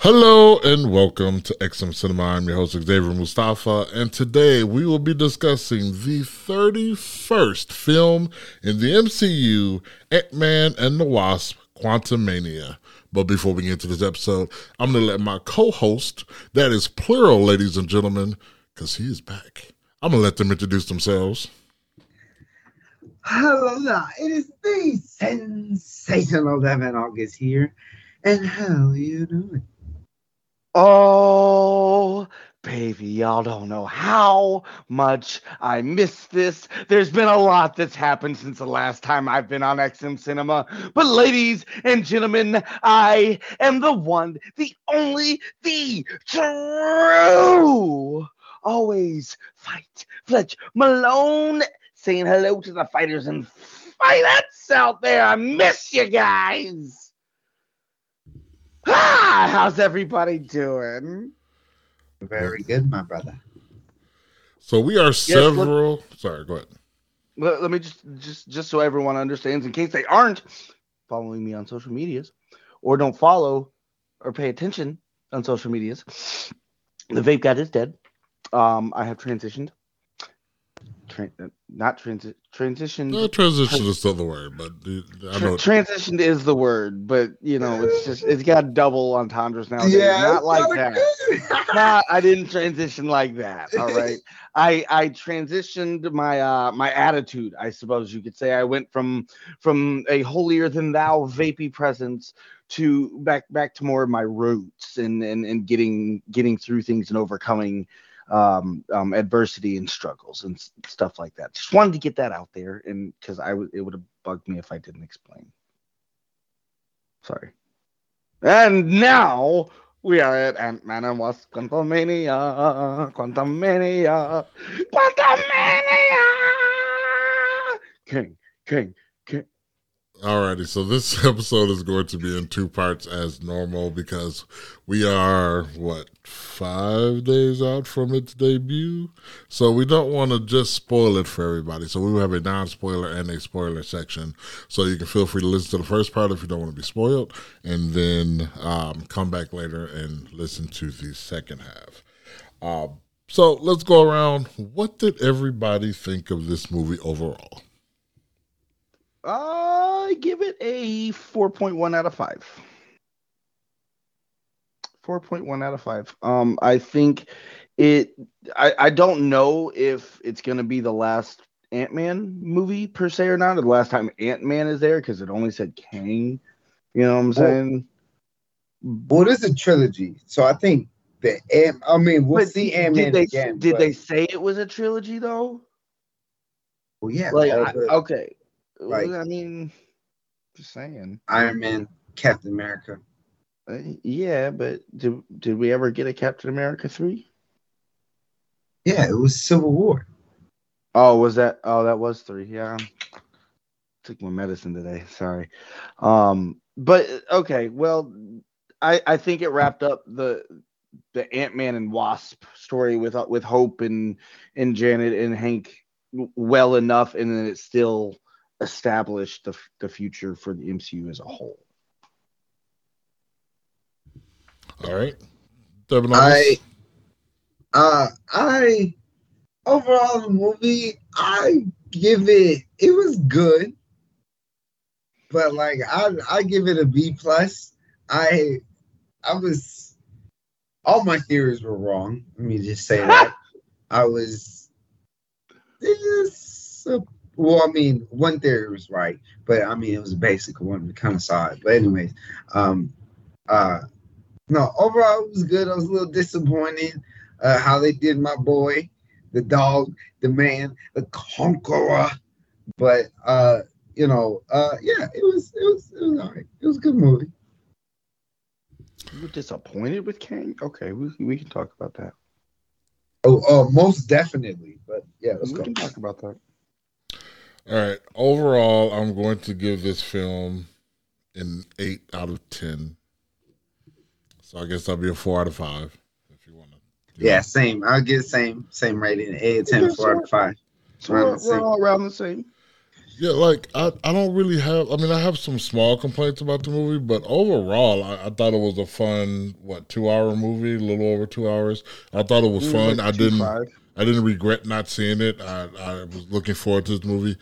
Hello and welcome to XM Cinema. I'm your host Xavier Mustafa, and today we will be discussing the 31st film in the MCU, Ant-Man and the Wasp: Quantumania. But before we get into this episode, I'm going to let my co-host, that is plural, ladies and gentlemen, because he is back. I'm going to let them introduce themselves. Hello, it is the sensational Devin August here. And how are you doing? Oh, baby, y'all don't know how much I miss this. There's been a lot that's happened since the last time I've been on XM Cinema. But, ladies and gentlemen, I am the one, the only, the true. Always fight, Fletch Malone, saying hello to the fighters and fights out there. I miss you guys. Ah, how's everybody doing? Very good, my brother. So we are several. sorry, go ahead. Let, let me just just just so everyone understands, in case they aren't following me on social medias, or don't follow or pay attention on social medias, the vape guy is dead. Um, I have transitioned. Tra- not transi- transitioned. No, transition is still the word, but I know Tra- transitioned is the word, but you know, it's just it's got double entendres now. Yeah, not like not that. not, I didn't transition like that. All right. I I transitioned my uh my attitude, I suppose you could say. I went from from a holier than thou vapey presence to back back to more of my roots and and and getting getting through things and overcoming um, um, adversity and struggles and s- stuff like that. Just wanted to get that out there, and because I would, it would have bugged me if I didn't explain. Sorry. And now we are at Ant Man and Wasp: Quantumania, Quantumania, Quantumania. King, King, King. Alrighty, so this episode is going to be in two parts as normal because we are what five days out from its debut, so we don't want to just spoil it for everybody. So we will have a non-spoiler and a spoiler section, so you can feel free to listen to the first part if you don't want to be spoiled, and then um, come back later and listen to the second half. Um, so let's go around. What did everybody think of this movie overall? I give it a 4.1 out of 5. 4.1 out of 5. Um, I think it, I, I don't know if it's going to be the last Ant Man movie per se or not, or the last time Ant Man is there because it only said Kang. You know what I'm saying? Well, it's a trilogy, so I think the Ant. I mean, we'll But see Ant Man did they, again. Did but- they say it was a trilogy though? Well, yeah, Like, I, okay. Like- I mean, just saying. Iron Man, Captain America. Uh, yeah, but did did we ever get a Captain America three? Yeah, it was Civil War. Oh, was that? Oh, that was three. Yeah, took my medicine today. Sorry. Um, but okay. Well, I I think it wrapped up the the Ant Man and Wasp story with with Hope and and Janet and Hank well enough, and then it still established the the future for the MCU as a whole. All right, Devin, I, uh, I overall the movie, I give it. It was good, but like I, I give it a B plus. I, I was, all my theories were wrong. Let me just say that. I was, it's a, well, I mean, one theory was right, but I mean, it was a basic one. We kind of saw it, but anyways, um, uh. No, overall it was good. I was a little disappointed uh, how they did my boy, the dog, the man, the conqueror. But uh, you know, uh, yeah, it was it was it was all right. It was a good movie. You were disappointed with Kang? Okay, we we can talk about that. Oh, uh, most definitely. But yeah, let's we go. can talk about that. All right. Overall, I'm going to give this film an eight out of ten. So I guess that'll be a four out of five if you want to. Yeah, same. I'll get same same rating. Eight, ten, Yeah, four out of five. So we're, the we're all around the same. Yeah, like I, I don't really have. I mean, I have some small complaints about the movie, but overall, I, I thought it was a fun, what two hour movie, a little over two hours. I thought it was fun. I didn't, I didn't regret not seeing it. I, I was looking forward to this movie.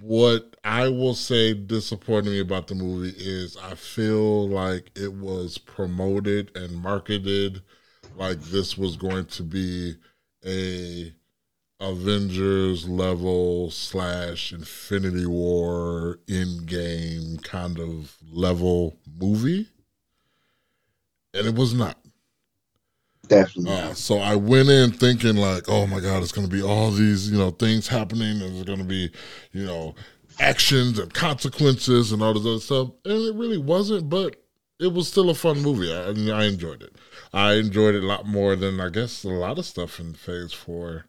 What I will say disappointed me about the movie is I feel like it was promoted and marketed like this was going to be a Avengers level slash Infinity War Endgame kind of level movie, and it was not. Definitely. Uh, so I went in thinking like, oh my god, it's going to be all these you know things happening, there's going to be you know actions and consequences and all this other stuff, and it really wasn't. But it was still a fun movie. I, I, enjoyed it. I enjoyed it a lot more than I guess a lot of stuff in Phase Four.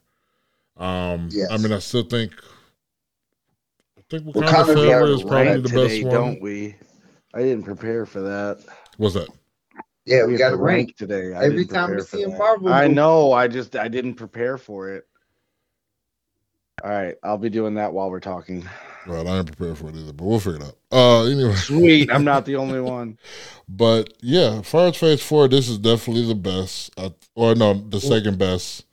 Um, Yes. I mean, I still think. I think Wakanda Wakanda Forever Forever is probably the today, best one. don't we? I didn't prepare for that. What's that? Yeah, we have got to to rank. today. I Every time we see a that. Marvel I know. I just I didn't prepare for it. All right, I'll be doing that while we're talking. Well, I ain't prepared for it either, but we'll figure it out. Uh, anyway, Sweet, I'm not the only one. but yeah, as far as Phase Four, this is definitely the best. Uh, or no, the second best.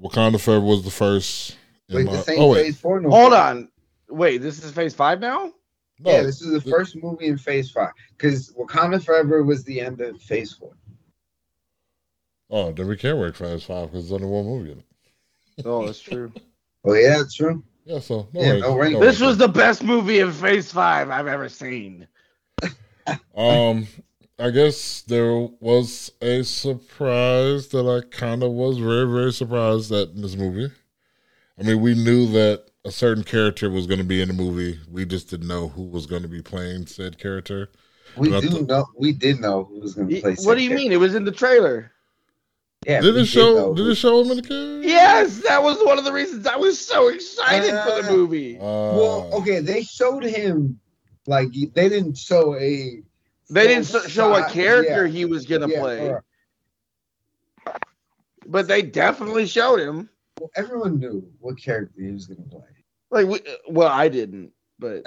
Wakanda Forever was the first. Wait, my- this ain't oh wait, phase four no Hold on. Wait, this is phase five now? No, yeah, this is the th- first movie in phase five. Because Wakanda Forever was the end of phase four. Oh, then we can't rank Phase Five because there's only one movie in it. Oh, that's true. Oh yeah, that's true. Yeah, so no Yeah, rank- no rank. no This rank. was the best movie in phase five I've ever seen. Um, I guess there was a surprise that I kind of was very, very surprised at in this movie. I mean, we knew that a certain character was going to be in the movie. We just didn't know who was going to be playing said character. We do the- know. We did know who was going to play. What do you Seth mean? It was in the trailer. Yeah, did we it show? know Did who- it show him in the character? Yes, that was one of the reasons I was so excited for the Uh, movie. Uh, Well, okay, they showed him like they didn't show a. They didn't full s- show what character Yeah, he was gonna yeah, play, alright. but they definitely showed him. Well, everyone knew what character he was going to play. Like, we, well, I didn't, but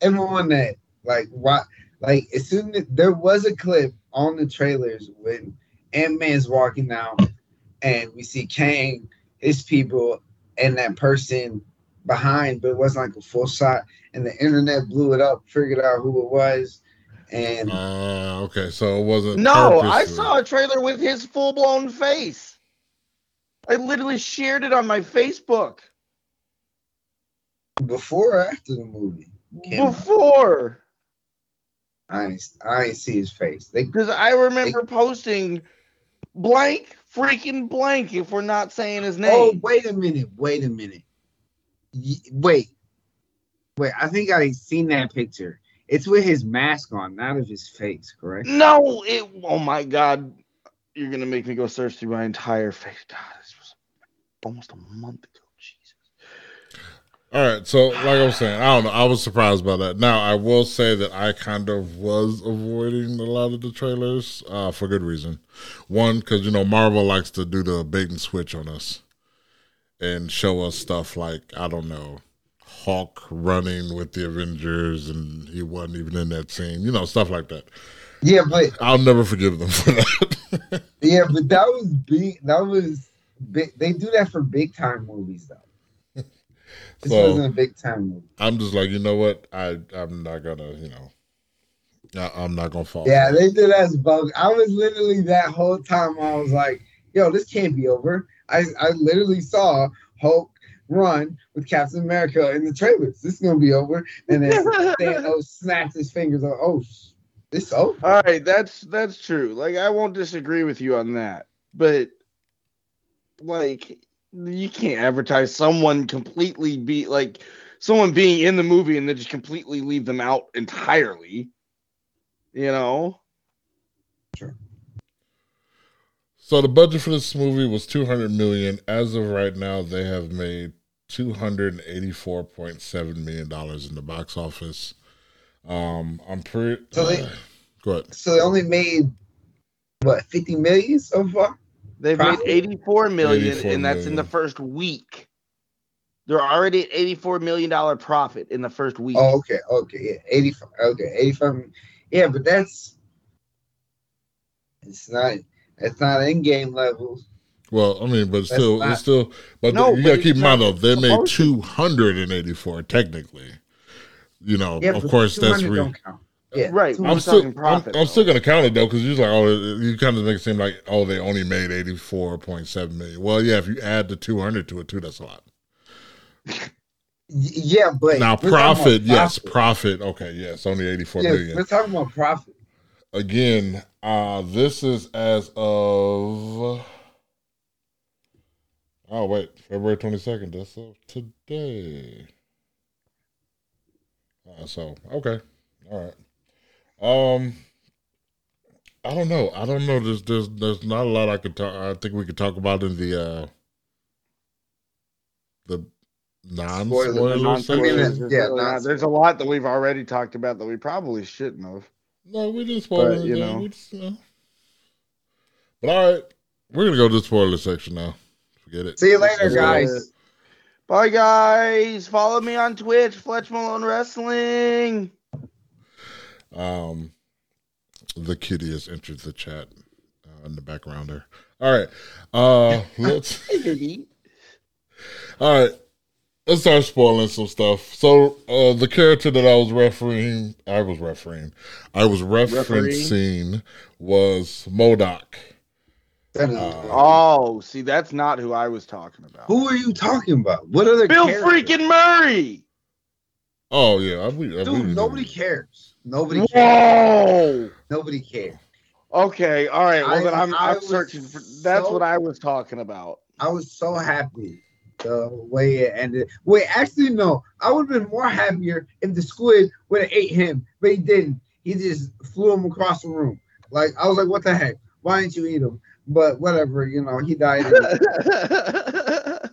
Everyone that like what like as soon as there was a clip on the trailers when Ant Man's walking out and we see Kang, his people, and that person behind, but it wasn't like a full shot. And the internet blew it up, figured out who it was, and Uh, okay, so it wasn't. no, I saw a trailer with his full blown face. I literally shared it on my Facebook before or after the movie, Came out. before. I ain't, I ain't see his face. Because I remember posting blank, freaking blank, if we're not saying his oh, name. Oh, wait a minute. Wait a minute. Wait. Wait, I think I seen that picture. It's with his mask on, not of his face, correct? No, it. Oh my God, you're gonna make me go search through my entire face. God, this was almost a month ago. Jesus. All right, so like I was saying, I don't know. I was surprised by that. Now I will say that I kind of was avoiding a lot of the trailers uh, for good reason. One, because you know Marvel likes to do the bait and switch on us and show us stuff like I don't know, Hulk running with the Avengers and he wasn't even in that scene. You know, stuff like that. Yeah, but I'll never forgive them for that. yeah, but that was big. That was big. They do that for big time movies, though. This So- wasn't a big time movie. I'm just like, you know what? I I'm not gonna, you know, I, I'm not gonna fall. Yeah, they did that as bug. I was literally that whole time. I was like, "Yo, this can't be over." I I literally saw Hulk run with Captain America in the trailers. This is gonna be over, and then Thanos snapped his fingers. Like, oh, sh- this over. All right, that's that's true. Like I won't disagree with you on that, but like you can't advertise someone completely be like someone being in the movie and then just completely leave them out entirely. You know? Sure. So the budget for this movie was 200 million. As of right now, they have made 284.7 million dollars in the box office. Um, I'm pretty. So they- uh, go ahead. So they only made what fifty million so far. They've Profit? made 84 million 84 and that's in the first week. They're already at eighty-four million dollar profit in the first week. Oh, okay, okay, yeah, eighty-five. Okay, eighty-five. Yeah, but that's it's not. It's not Endgame levels. Well, I mean, but That's still, not- it's still. But No, you but got to keep in mind though, they made two hundred and eighty-four technically. You know, Yeah, of course, that's 200 re- don't count. Yeah, Right, I'm still, profit, I'm, I'm still gonna count it though, because you're like, oh, you kind of make it seem like, oh, they only made eighty four point seven million. Well, yeah, if you add the two hundred to it too, that's a lot. Yeah, but now, we're profit, yes, profit. profit. Okay, yes, only eighty four Yeah, million. we're talking about profit. Again, uh, this is as of. Oh wait, February twenty second. That's of today. Uh, so okay, all right. Um, I don't know. I don't know. There's there's there's not a lot I could talk. I think we could talk about in the uh the non Spoiler- spoiler non-spoiler. section. mean, yeah, not- there's a lot that we've already talked about that we probably shouldn't have. No, we didn't spoil But, you know. We just, you know. But all right, we're gonna go to the spoiler section now. Forget it. See you later, Let's go. guys. Bye, guys. Follow me on Twitch, Fletch Malone Wrestling. Um, the kitty has entered the chat uh, in the background there. All right, uh, let's. All right, let's start spoiling some stuff. So, uh, the character that I was refereeing, I was refereeing, I was referencing was MODOK. That is- Uh, Oh, see, that's not who I was talking about. Who are you talking about? What are other Bill character? freaking Murray. Oh yeah, I believe. I Dude, believe nobody cares. Nobody cares. Whoa. Nobody cares. Okay, all right. Well, I- then I'm, I I'm searching for. That's so- what I was talking about. I was so happy the way it ended. Wait, actually, no. I would have been more happier if the squid would have ate him, but he didn't. He just flew him across the room. Like I was like, what the heck? Why didn't you eat him? But whatever, you know, he died.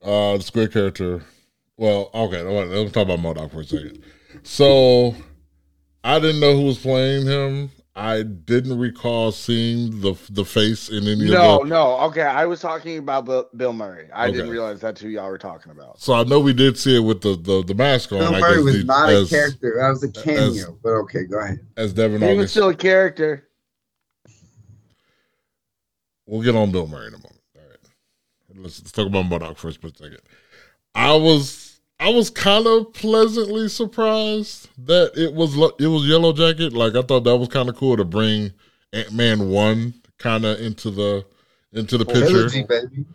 Uh, the squid character. Well, okay, let- let's talk about MODOK for a second. So, I didn't know who was playing him. I didn't recall seeing the the face in any no, of the. no. No. Okay, I was talking about Bill, Bill Murray. I didn't realize that's who y'all were talking about. So I know we did see it with the the, the mask on. Bill I Murray guess was the- not as, a character. That was a cameo. but okay, go ahead. as Devin He was still a character. We'll get on Bill Murray in a moment. All right, let's, let's talk about MODOK first for a second. I was I was kind of pleasantly surprised that it was it was Yellowjacket. Like I thought that was kind of cool to bring Ant Man one kind of into the into the picture. Baby.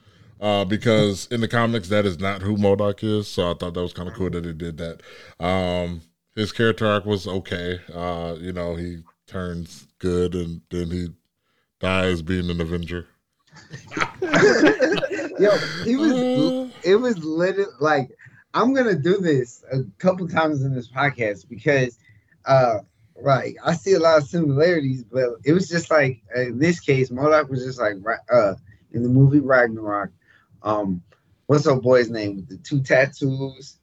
uh, because in the comics that is not who MODOK is. So I thought that was kind of cool that they did that. Um, his character arc was okay. Uh, you know, he turns good and then he dies being an Avenger. Yo, it was. Uh, It was literally like I'm gonna do this a couple times in this podcast because, uh, right, I see a lot of similarities, but it was just like in this case, MODOK was just like uh in the movie Ragnarok. Um, what's our boy's name with the two tattoos?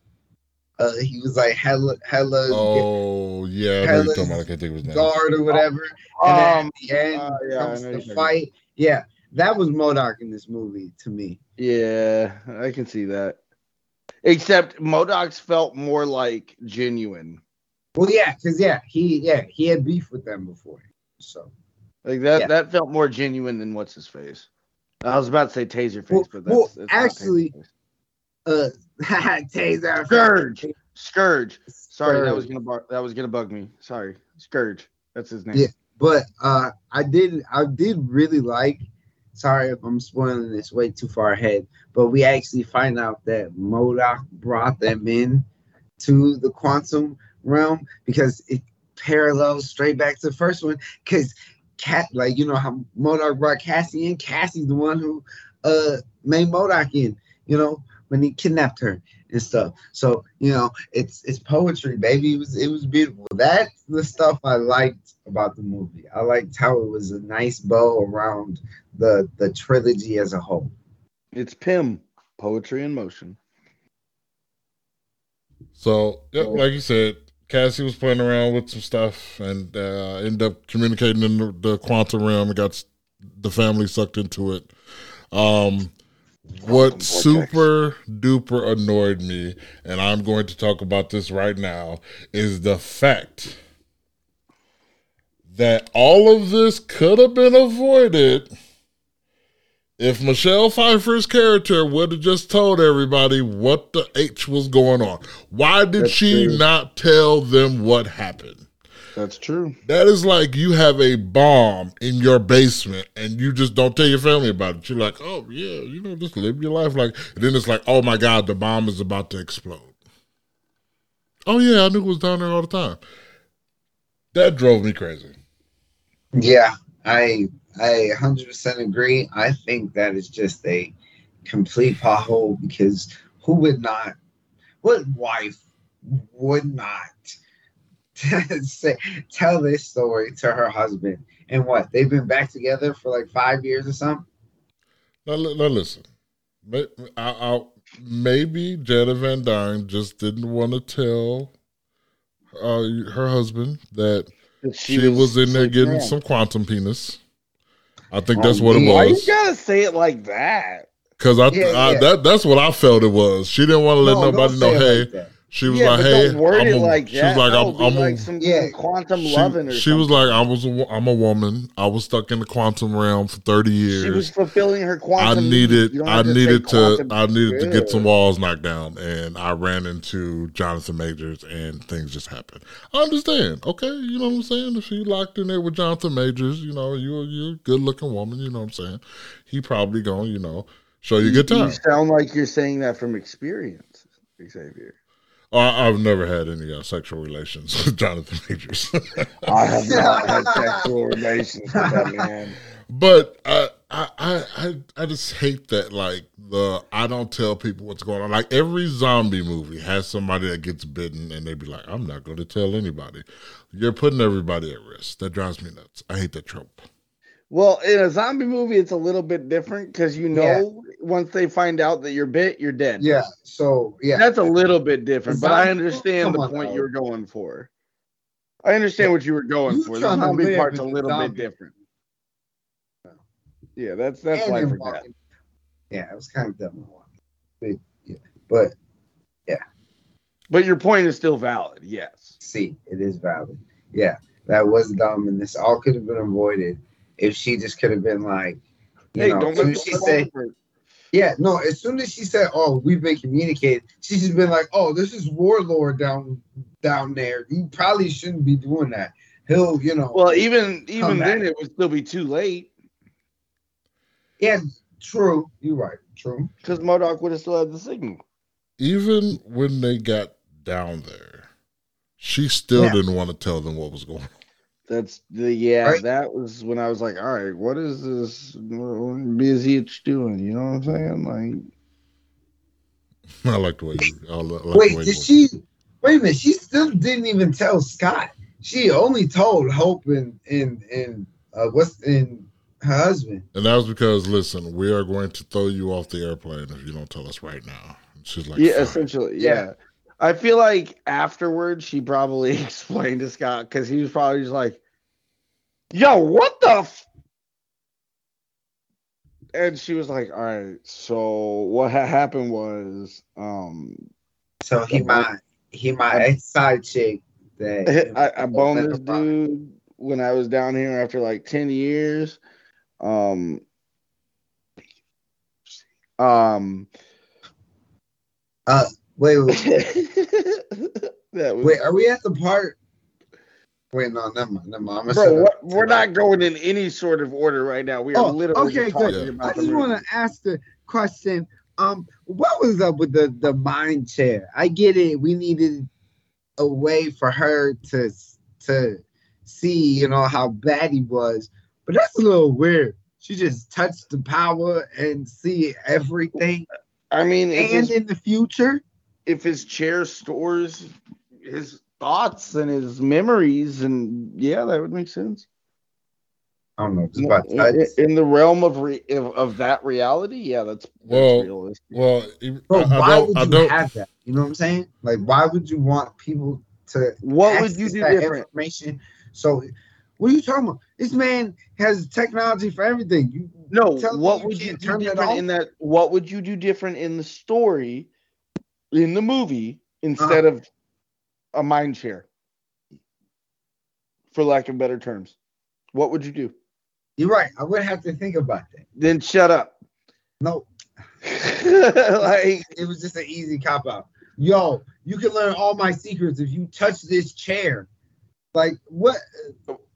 Uh, he was like hella hella oh yeah, I you're talking about. I can't think of his name. guard or whatever. and then Um, at the end uh, yeah, comes the you're fight. Yeah, that was MODOK in this movie to me. yeah, I can see that. Except MODOK's felt more like genuine. Well, yeah, because yeah, he yeah he had beef with them before, so. Like that. Yeah. That felt more genuine than what's his face. I was about to say Taserface, Well- but that's, well, that's actually- Taserface. Uh taser Skurge. Skurge. Sorry, that was gonna bu- that was gonna bug me. Sorry, Skurge. That's his name. Yeah. but uh i did i did really like sorry if i'm spoiling this way too far ahead but we actually find out that MODOK brought them in to the quantum realm because it parallels straight back to the first one because cat like you know how MODOK brought cassie in cassie's the one who uh made MODOK in you know when he kidnapped her and stuff. So you know, it's it's poetry, baby. It was it was beautiful. That's the stuff I liked about the movie. I liked how it was a nice bow around the the trilogy as a whole. It's Pym, Poetry in motion. So, yeah, So- like you said, Cassie was playing around with some stuff and uh, ended up communicating in the, the quantum realm and got the family sucked into it. Um, What super duper annoyed me, and I'm going to talk about this right now, is the fact that all of this could have been avoided if Michelle Pfeiffer's character would have just told everybody what the H was going on. Why did That's she true. not tell them what happened? That's true. That is like you have a bomb in your basement and you just don't tell your family about it. You're like, oh yeah, you know, just live your life like. And then it's like, oh my god, the bomb is about to explode. Oh yeah, I knew it was down there all the time. That drove me crazy. Yeah, I I 100% agree. I think that is just a complete pothole because who would not? What wife would not say tell this story to her husband? And what they've been back together for like five years or something. Now, now listen, I, I, maybe Jana Van Dyne just didn't want to tell uh, her husband that she, was, in there getting around. some quantum penis. I think Oh, that's what it was. Why you gotta say it like that? Because I, Yeah, I yeah. that that's what I felt it was. She didn't want to let No, nobody know. Hey, like that. She was yeah, like, hey, don't word I'm it a, like she was like, I'm, would be I'm like a, some Yeah. quantum she, loving or she was like, I was, a, wo- I'm a woman. I was stuck in the quantum realm for thirty years. She was fulfilling her quantum. I needed, I to needed to, I needed to get some walls knocked down, and I ran into Jonathan Majors, and things just happened. I understand, okay, you know what I'm saying. If you locked in there with Jonathan Majors, you know you're you're a good looking woman, you know what I'm saying. He probably gonna, you know, show you a good time. You sound like you're saying that from experience, Xavier. I, I've never had any uh, sexual relations with Jonathan Majors, I have not had sexual relations with that man. but uh, I, I, I, I just hate that. Like the I don't tell people what's going on. Like every zombie movie has somebody that gets bitten, and they be like, "I'm not going to tell anybody." You're putting everybody at risk. That drives me nuts. I hate that trope. Well, in a zombie movie, it's a little bit different because you know once they find out that you're bit, you're dead. Yeah. So yeah. That's a little bit different, but I understand the point you were going for. I understand what you were going You for. The zombie part's a little bit different. Yeah, that's that's and life or death. Yeah, it was kind of dumb. But, yeah, but But your point is still valid. Yes. see, it is valid. Yeah, that was dumb, and this all could have been avoided if she just could have been like, you Hey, know, don't let she said, yeah, no, as soon as she said, "Oh, we've been communicating," she's just been like, "Oh, this is warlord down down there. You probably shouldn't be doing that. He'll, you know." Well, even even then, it would still be too late yeah, true. You're right. True. because Modoc would have still had the signal. Even when they got down there, she still Yeah. didn't want to tell them what was going on. That's the yeah. Right. That was when I was like, all right, what is this BZH doing? You know what I'm saying? Like, I like the way you. I li- like the Wait, way did you- she? Wait a minute. She still didn't even tell Scott. She only told Hope and and and uh, what's in her husband. And that was because, listen, we are going to throw you off the airplane if you don't tell us right now. She's like, yeah, "Fine." essentially, Yeah. yeah. I feel like afterwards she probably explained to Scott because he was probably just like, "Yo, what the." F-? And she was like, "All right, so what ha- happened was, um, So he might he might ex side chick that I, I boned this dude when I was down here after like 10 years. Um, um, Wait, wait, that was, wait, are we at the part? Wait, no, never mind, never mind. Bro, what, we're not going in any sort of order right now. We are Oh, literally okay, just talking good. about I just want to ask the question. Um, what was up with the the mind chair? I get it. We needed a way for her to to see, you know, how bad he was, but that's a little weird. She just touched the power and see everything, I mean, and his, in the future. If his chair stores his thoughts and his memories, and yeah, that would make sense. I don't know. It's about. In, in the realm of, re, of of that reality, yeah, that's, that's Well, realistic. Well, Bro, I, I why don't. would I you don't. have that? You know what I'm saying? Like, why would you want people to What would you do different? Information. So, what are you talking about? This man has technology for everything. You No, what you would you do different off? in that? What would you do different in the story, in the movie, instead Uh-huh. of a mind share? For lack of better terms, what would you do? You're right. I would have to think about that. Then shut up. No, like, it was just an easy cop out. Yo, you can learn all my secrets if you touch this chair. Like what?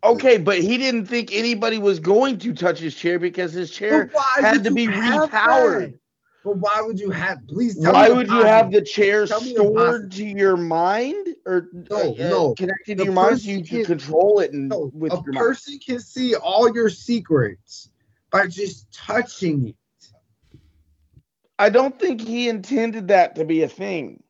okay, but he didn't think anybody was going to touch his chair because his chair had to be repowered. that? But why would you have? Please tell Why me would you have the chair Tell stored to your mind or No, uh, no. connected The to your mind so you can can- control it and No, with a your mind? person can see all your secrets by just touching it. I don't think he intended that to be a thing.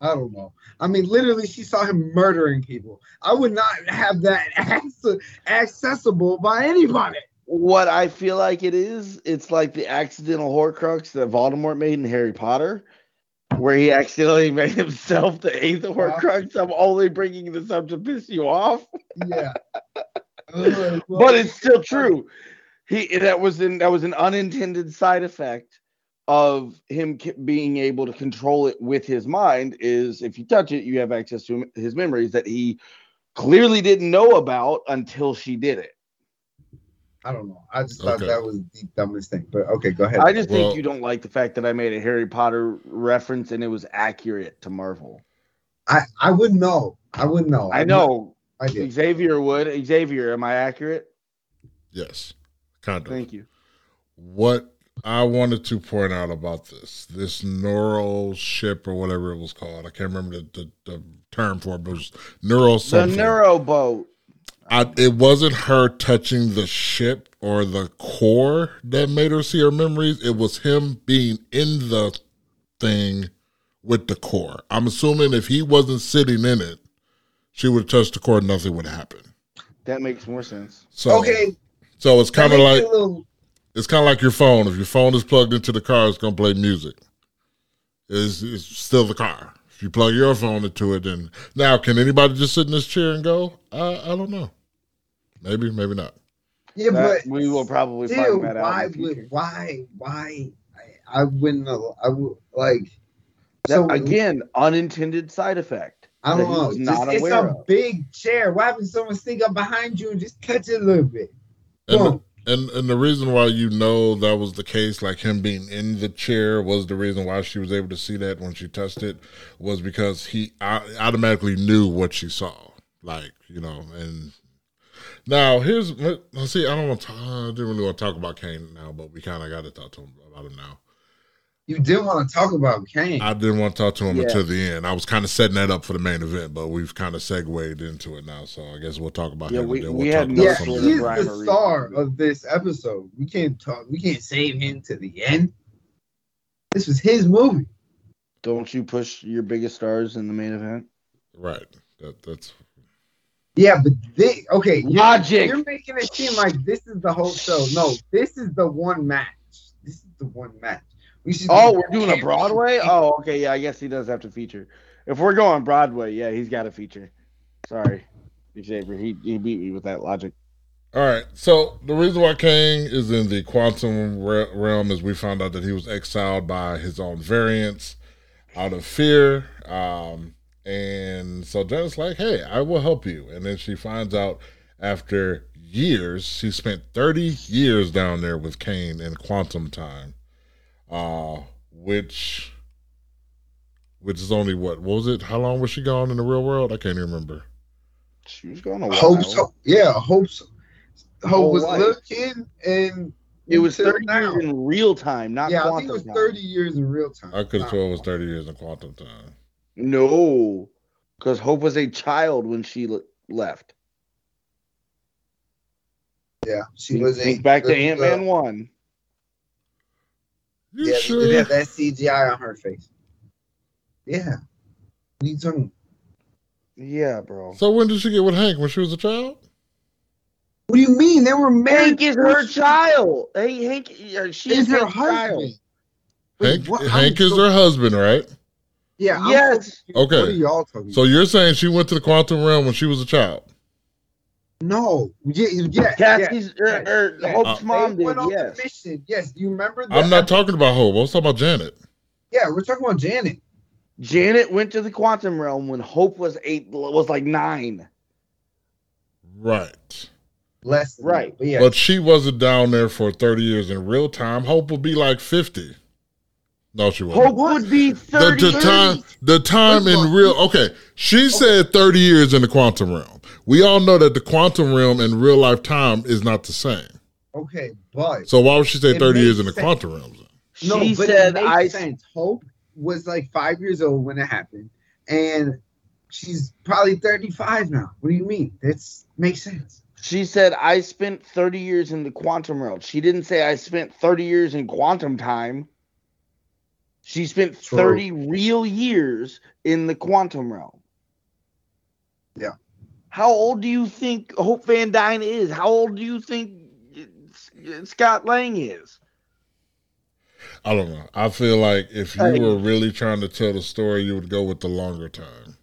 I don't know. I mean, literally, she saw him murdering people. I would not have that acce- accessible by anybody. What I feel like it is, it's like the accidental Horcrux that Voldemort made in Harry Potter, where he accidentally made himself the eighth Horcrux. I'm only bringing this up to piss you off, Yeah. But it's still true. He that was in that was an unintended side effect of him being able to control it with his mind. Is if you touch it, you have access to his memories that he clearly didn't know about until she did it. I don't know. I just thought Okay. that was the dumbest thing. But okay, go ahead. I just Well- think you don't like the fact that I made a Harry Potter reference and it was accurate to Marvel. I, I wouldn't know. I wouldn't know. I know I did. Xavier would. Xavier, am I accurate? Yes, kind of. Thank you. What I wanted to point out about this, this neural ship or whatever it was called, I can't remember the, the, the term for it, but it was neural The something. Neuro boat. I, it wasn't her touching the ship or the core that made her see her memories. It was him being in the thing with the core. I'm assuming if he wasn't sitting in it, she would have touched the core and nothing would happen. That makes more sense. So, okay. so it's kind of like little- it's kind of like your phone. If your phone is plugged into the car, it's gonna play music. It's, it's still the car. If you plug your phone into it, then now can anybody just sit in this chair and go? I I don't know. Maybe, maybe not. yeah, That- but we will probably still, find that out. why in would why why I, I wouldn't. I would like. That- So again, unintended side effect. I don't know. was Just, not it's a of. big chair. Why wouldn't someone sneak up behind you and just touch it a little bit? And, and and the reason why you know that was the case, like him being in the chair, was the reason why she was able to see that when she touched it, was because he au- automatically knew what she saw. Like you know, and now here's let's see. I don't want to. I didn't really want to talk about Kang now, but we kind of got to talk to him about him now. You didn't want to talk about Kang. I didn't want to talk to him Yeah. until the end. I was kind of setting that up for the main event, but we've kind of segued into it now. So I guess we'll talk about Yeah, him. we- and then we we'll had talk no about yeah, some sort of of he's the- rhyme the or star reason. of this episode. We can't talk. We can't save him to the end. This was his movie. Don't you push your biggest stars in the main event? right. That, that's Yeah, but they okay. you're- Logic. You're making it seem like this is the whole show. No, this is the one match. This is the one match. We should. Oh, we're doing a Broadway? Oh, okay. Yeah, I guess he does have to feature. If we're going Broadway, yeah, he's got to feature. Sorry, Xavier. He, he beat me with that logic. All right. So the reason why Kang is in the quantum re- realm is we found out that he was exiled by his own variants out of fear. Um, and so Janet's like, "Hey, I will help you." And then she finds out after years, she spent thirty years down there with Kang in quantum time, uh, which. Which is only what? What was it? How long was she gone in the real world? I can't even remember. She was gone a while. Hope's. Hope, yeah, Hope's. Hope was a life. little kid, and It was 30 now. years in real time, not Yeah, I think it was time. thirty years in real time. I could have Not sworn it was thirty years in quantum time. No, because Hope was a child when she le- left. Yeah, she was. a- think back to the- Ant Man one. You Yeah, sure? did have that CGI on her face. Yeah. What are you talking? Yeah, bro. So when did she get with Hank? When she was a child? What do you mean they were married? Hank is her child. Hey, Hank, uh, she Is is her her child. husband. Wait, Hank, what? Hank I'm is so- her husband, right? Yeah. I'm Yes. confused. Okay. What are y'all talking? So you're saying she went to the quantum realm when she was a child? No, yeah, yeah, Cassie's yeah, er, er, yeah. Hope's Uh, mom did. went on the Yes. mission. Yes, Do you remember? the I'm not talking about Hope. I was talking about Janet. Yeah, we're talking about Janet. Janet went to the quantum realm when Hope was eight. Was like nine. Right. Less Right. but yeah, But she wasn't down there for 30 years in real time. Hope would be like 50. No, she wasn't. Hope would be the, thirty. the time the time in real okay she said 30 years in the quantum realm we all know that the quantum realm and real life time is not the same okay, but so why would she say It 30 years makes in the sense. quantum realm then? She no, but said, it makes "I." sense. Hope was like five years old when it happened, and she's probably thirty-five now. What do you mean? That's makes sense. She said, "I spent thirty years in the quantum realm." She didn't say I spent thirty years in quantum time. She spent True. thirty real years in the quantum realm. Yeah. How old do you think Hope Van Dyne is? How old do you think Scott Lang is? i don't know i feel like if you were really trying to tell the story you would go with the longer time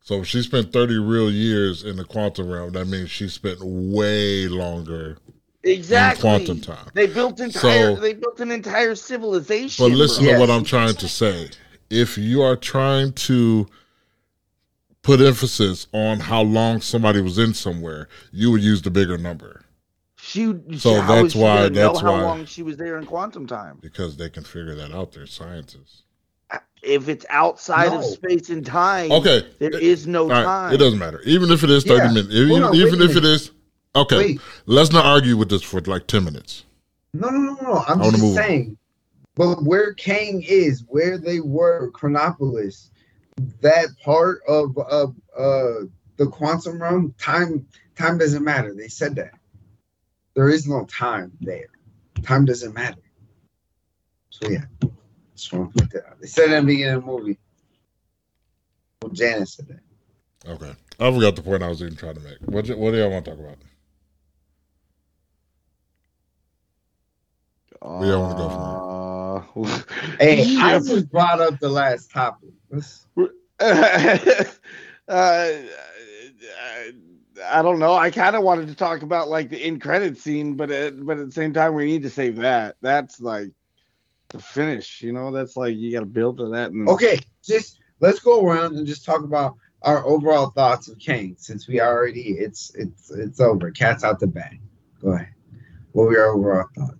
so if she spent 30 real years in the quantum realm that means she spent way longer Exactly. quantum time. They built entire. So- they built an entire civilization. But listen bro. to what I'm trying to say. If you are trying to put emphasis on how long somebody was in somewhere, you would use the bigger number She. So that's why- that's how why- long she was there in quantum time. because they can figure that out. They're scientists. Uh, if it's outside of space and time, Okay. there is no right, time. It doesn't matter. Even if it is 30 Yeah. minutes, even, on, wait even if it minute. is. Okay. Wait. Let's not argue with this for like 10 minutes. No, no, no, no. I'm just move on. saying. But where Kang is, where they were, Chronopolis, that part of of uh the quantum realm, time time doesn't matter. They said that. There is no time there. Time doesn't matter. So yeah. Just want to put that out. They said that in the beginning of the movie. Well, Janice said that. Okay. I forgot the point I was even trying to make. What, what do y'all want to talk about? Where y'all wanna go Hey, I just brought up the last topic. Let's uh, uh, I don't know. I kind of wanted to talk about like the in credit scene, but at, but at the same time, we need to save that. That's like the finish. You know, that's like you got to build to that. And Okay, just let's go around and just talk about our overall thoughts of Kang since we already it's it's it's over. Cat's out the bag. Go ahead. What were your overall thoughts?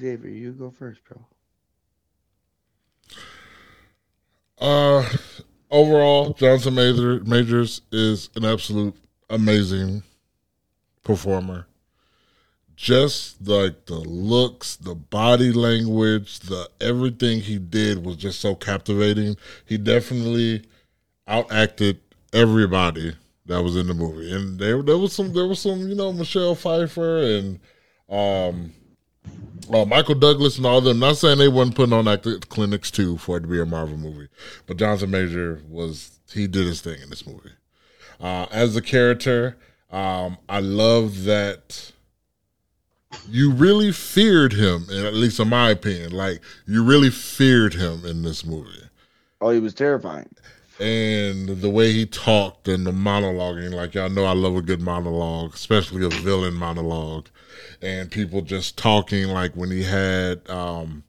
Xavier, you go first, bro. Uh, overall, Johnson Major, Majors is an absolute amazing performer. Just like the looks, the body language, the everything he did was just so captivating. He definitely outacted everybody that was in the movie, and there there was some there was some you know Michelle Pfeiffer and um uh, Michael Douglas and all them. Not saying they wasn't putting on acting clinics too for it to be a Marvel movie, but Johnson Major was he did his thing in this movie. Uh, as a character, um, I love that you really feared him, at least in my opinion, like you really feared him in this movie Oh, he was terrifying. and the way he talked and the monologuing like y'all know i love a good monologue especially a villain monologue and people just talking like when he had um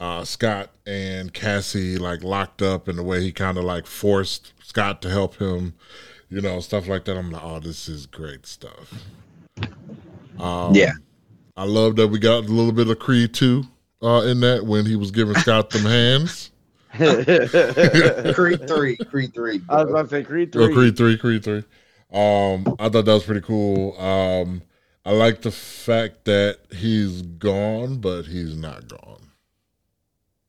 uh scott and cassie like locked up and the way he kind of like forced scott to help him you know stuff like that i'm like oh this is great stuff um Yeah. i love that we got a little bit of creed too uh in that when he was giving scott them hands I Creed three, Creed three. I was about to say Creed Oh, three. Creed three, Creed three. Um, I thought that was pretty cool. Um, I like the fact that he's gone, but he's not gone.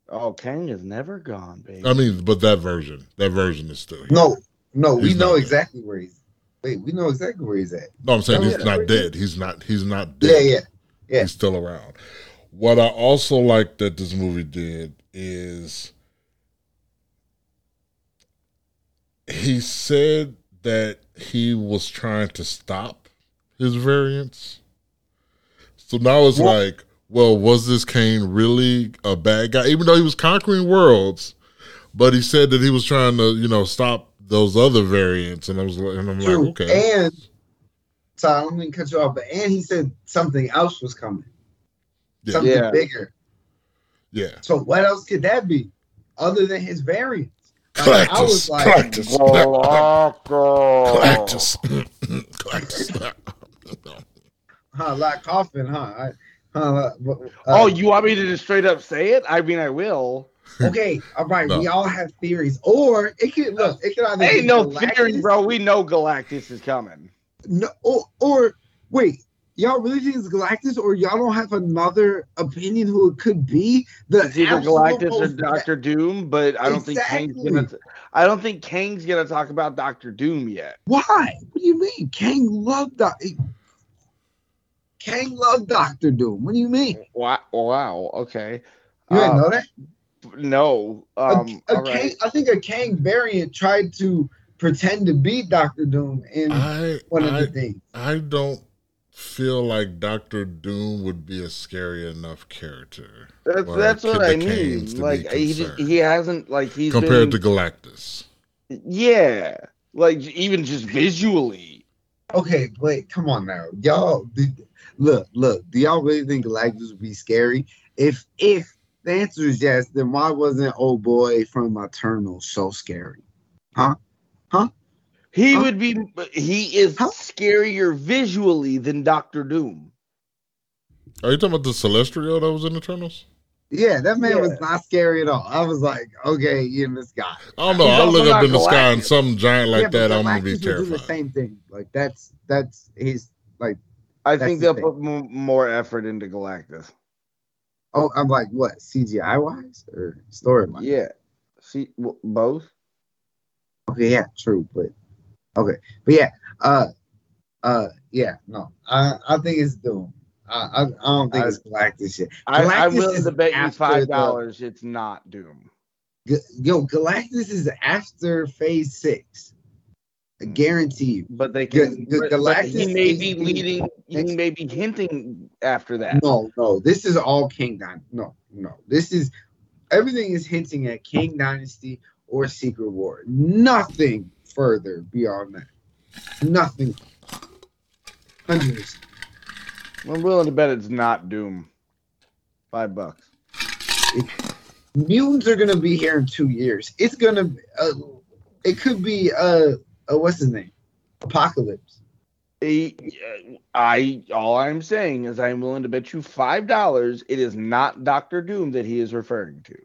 Oh, Kang is never gone, baby. I mean, but that version, that version is still here. No, no, we know not exactly where he's. Wait, we know exactly where he's at. No, I'm saying Oh, he's yeah. not dead. He's not. He's not dead. Yeah, yeah. yeah. He's still around. What I also like that this movie did is he said that he was trying to stop his variants. So now it's Well- like, well, was this Kang really a bad guy? Even though he was conquering worlds, but he said that he was trying to, you know, stop those other variants, and I was and I'm True. like, okay, And so I don't mean to cut you off, but and he said something else was coming, Yeah. something Yeah. bigger. yeah, So what else could that be, other than his variants? Like, I was Galactus, like, Galactus, Galactus. Galactus, Galactus. huh, like coughing, huh? I, huh uh, Oh, you want me to just straight up say it? I mean, I will. okay, all right. No. We all have theories, or it could look. It could either Ain't be no Galactus- theory, bro. We know Galactus is coming. No, or, or wait, y'all really think it's Galactus, or y'all don't have another opinion who it could be? The It's either Galactus or Doctor Doom, but I don't think Kang's gonna. I don't think Kang's gonna talk about Doctor Doom yet. Why? What do you mean? Kang loved Doc. Kang loved Doctor Doom. What do you mean? Wow. Wow. Okay. You didn't Uh, know that? No. A- Um. a, all Kang, right. I think a Kang variant tried to pretend to be Doctor Doom in I, one of I, the things. I don't feel like Doctor Doom would be a scary enough character That's that's what I mean. Like he just, he hasn't like he's compared been, to Galactus. yeah. Like even just visually. Okay, wait, come on now, y'all. did- Look, look. Do y'all really think Galactus would be scary? If if the answer is yes, then why wasn't old boy from Eternal so scary? Huh? Huh? He Huh? would be. He is Huh? scarier visually than Doctor Doom. Are you talking about the Celestial that was in Eternals? Yeah, that man was not scary at all. I was like, okay, you in the sky. I don't know. He's I also look up in the sky and Galactus. some giant like Yeah, that, I'm gonna be would Do the same thing. Like that's that's his like. I That's think the they'll thing. put m- more effort into Galactus. Oh, I'm like what CGI wise or story wise? Yeah. See, w- both. Okay, yeah, true, but okay, but yeah, uh, uh, yeah, no, I I think it's Doom. I I, I don't think I- it's Galactus yet. I, I'm willing is to bet you five dollars it's not Doom. G- Yo, Galactus is after Phase Six. I guarantee. But they can. But Galactus he may be leading. He may be hinting after that. No, no, this is all Kang Dynasty. No, no, this is everything is hinting at Kang Dynasty or Secret War. Nothing further beyond that. Nothing. Hundred percent. I'm willing to bet it's not Doom. Five bucks. Mutants are gonna be here in two years. It's gonna. Uh, it could be. Uh, uh, what's his name? Apocalypse. I all I'm saying is I'm willing to bet you five dollars it is not Doctor Doom that he is referring to.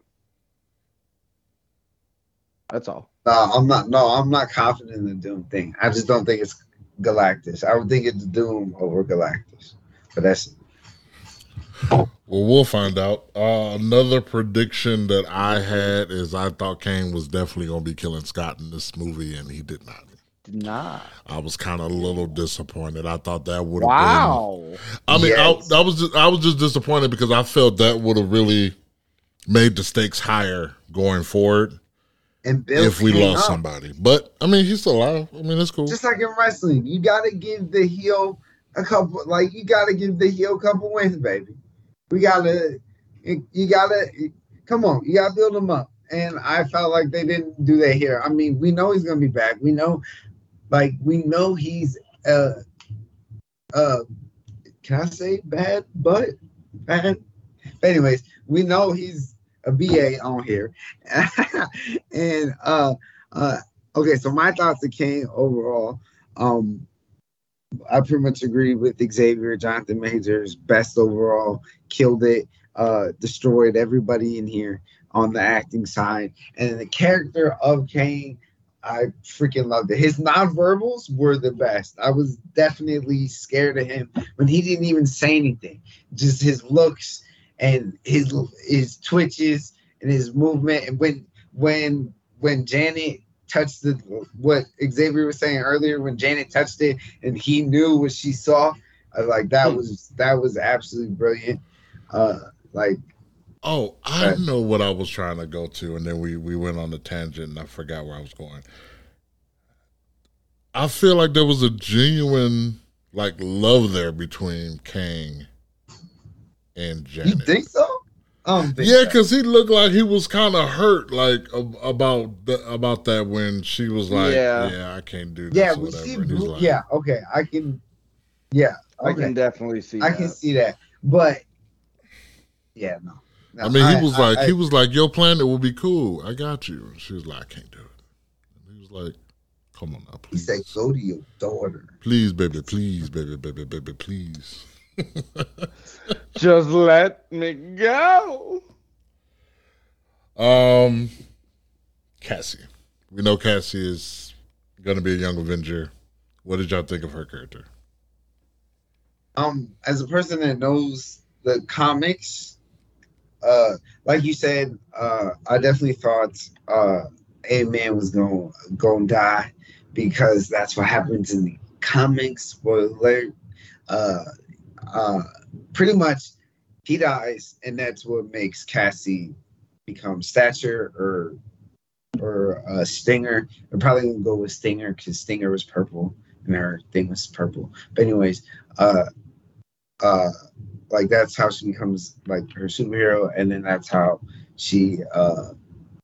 That's all. Uh, I'm not. No, I'm not confident in the Doom thing. I just don't think it's Galactus. I would think it's Doom over Galactus. But that's Well, we'll find out. Uh, another prediction that I had is I thought Kang was definitely going to be killing Scott in this movie, and he did not. Did not. I was kind of a little disappointed. I thought that would have Wow. been. I mean, Yes. I, I was just, I was just disappointed because I felt that would have really made the stakes higher going forward and Bill if we lost up. somebody. But I mean, he's still alive. I mean, it's cool. Just like in wrestling, you gotta give the heel a couple. Like you gotta give the heel a couple wins, baby. We gotta. You gotta. Come on, you gotta build them up. And I felt like they didn't do that here. I mean, we know he's gonna be back. We know, like, we know he's uh uh. Can I say bad? But bad. Anyways, we know he's a BA on here, and uh uh okay, so my thoughts of Kang overall. Um, I pretty much agree with Xavier. Jonathan Majors, best overall, killed it, uh, destroyed everybody in here on the acting side. And the character of Kang, I freaking loved it. His nonverbals were the best. I was definitely scared of him when he didn't even say anything. Just his looks and his his twitches and his movement. And when when when Janet touched the what Xavier was saying earlier, when Janet touched it and he knew what she saw, I was like that was that was absolutely brilliant. Uh like Oh, I Right. know what I was trying to go to, and then we we went on a tangent, and I forgot where I was going. I feel like there was a genuine like love there between Kang and Janet. you think so? Think Yeah, because he looked like he was kind of hurt, like about the, about that when she was like, Yeah. "Yeah, I can't do this." yeah, or we whatever. see. And he's Blue, like, yeah, okay, I can. Yeah, I can definitely see. I that. can see that, but yeah, no. No, I mean, he was like, I- he was like, "Your planet will be cool. I got you." And she was like, "I can't do it." And he was like, "Come on now, please. He said, "Go to your daughter." please, baby, please, baby, baby, baby, please." Just let me go. Um, Cassie. We know Cassie is going to be a young Avenger. What did y'all think of her character? Um, as a person that knows the comics, uh, like you said, uh, I definitely thought uh, a man was going to die because that's what happens in the comics. Spoiler. Uh, uh, pretty much, he dies, and that's what makes Cassie become Stature or or uh, Stinger. I'm probably gonna go with Stinger because Stinger was purple and her thing was purple. But anyways, uh, uh, like that's how she becomes like her superhero, and then that's how she uh,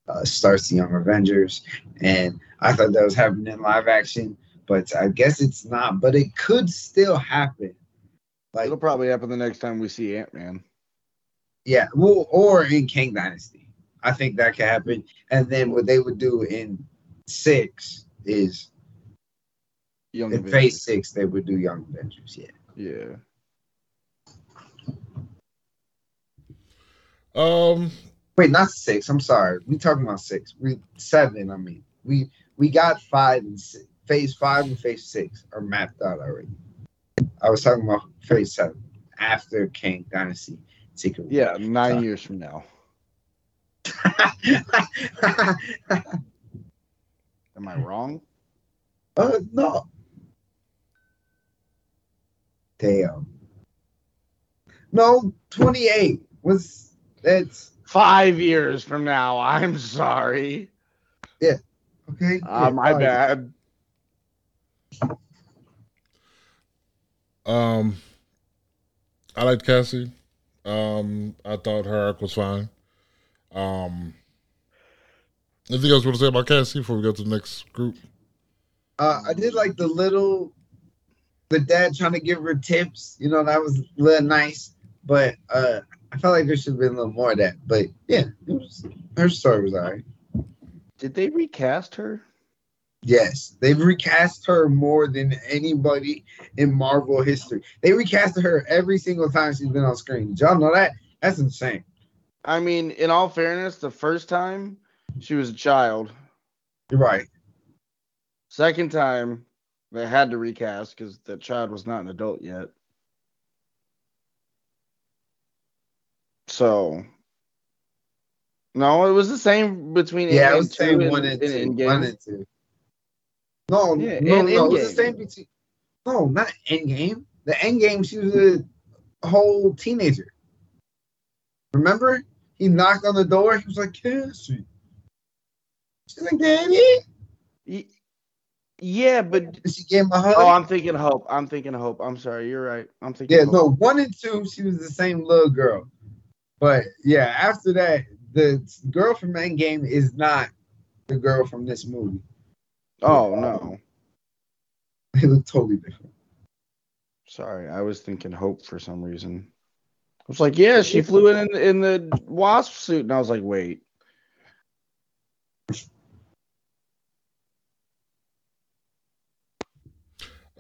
uh, starts the Young Avengers. And I thought that was happening in live action, but I guess it's not. But it could still happen. Like It'll probably happen the next time we see Ant Man. yeah, well, or in Kang Dynasty, I think that could happen. And then what they would do in six is Young in Avengers. Phase six they would do Young Avengers. Yeah. Yeah. Um, Wait, not six. I'm sorry. We talking about six. We seven. I mean, we we got five and six. Phase five and phase six are mapped out already. I was talking about phase seven after Kang Dynasty Secret. Yeah, nine years from now. Am I wrong? uh, no. Damn. No, twenty eight was that's Five years from now. I'm sorry. Yeah. Okay. Uh, my fine. bad. um, I liked Cassie. Um, I thought her arc was fine. Um, anything else you want to say about Cassie before we go to the next group? Uh, I did like the little, the dad trying to give her tips. You know, that was a little nice. But uh, I felt like there should have been a little more of that. But yeah, it was her story was alright. Did they recast her? Yes, they've recast her more than anybody in Marvel history. They recast her every single time she's been on screen. Did y'all know that? That's insane. I mean, in all fairness, the first time she was a child. You're right. Second time they had to recast because the child was not an adult yet. So no, it was the same between Yeah, it was the same one and two. Endgame. One and two. No, Yeah, no, and no. It was the same between. No, not Endgame. The Endgame, she was a whole teenager. Remember? He knocked on the door. He was like, Cassie. She's like, Daddy. Yeah, but And she gave him a hug. oh, I'm thinking Hope. I'm thinking Hope. I'm sorry, you're right. I'm thinking. yeah, Hope. no, one and two, she was the same little girl. But yeah, after that, the girl from Endgame is not the girl from this movie. Oh no, They look totally different. sorry. I was thinking Hope for some reason. I was like, yeah, she flew in in the wasp suit, and I was like, wait.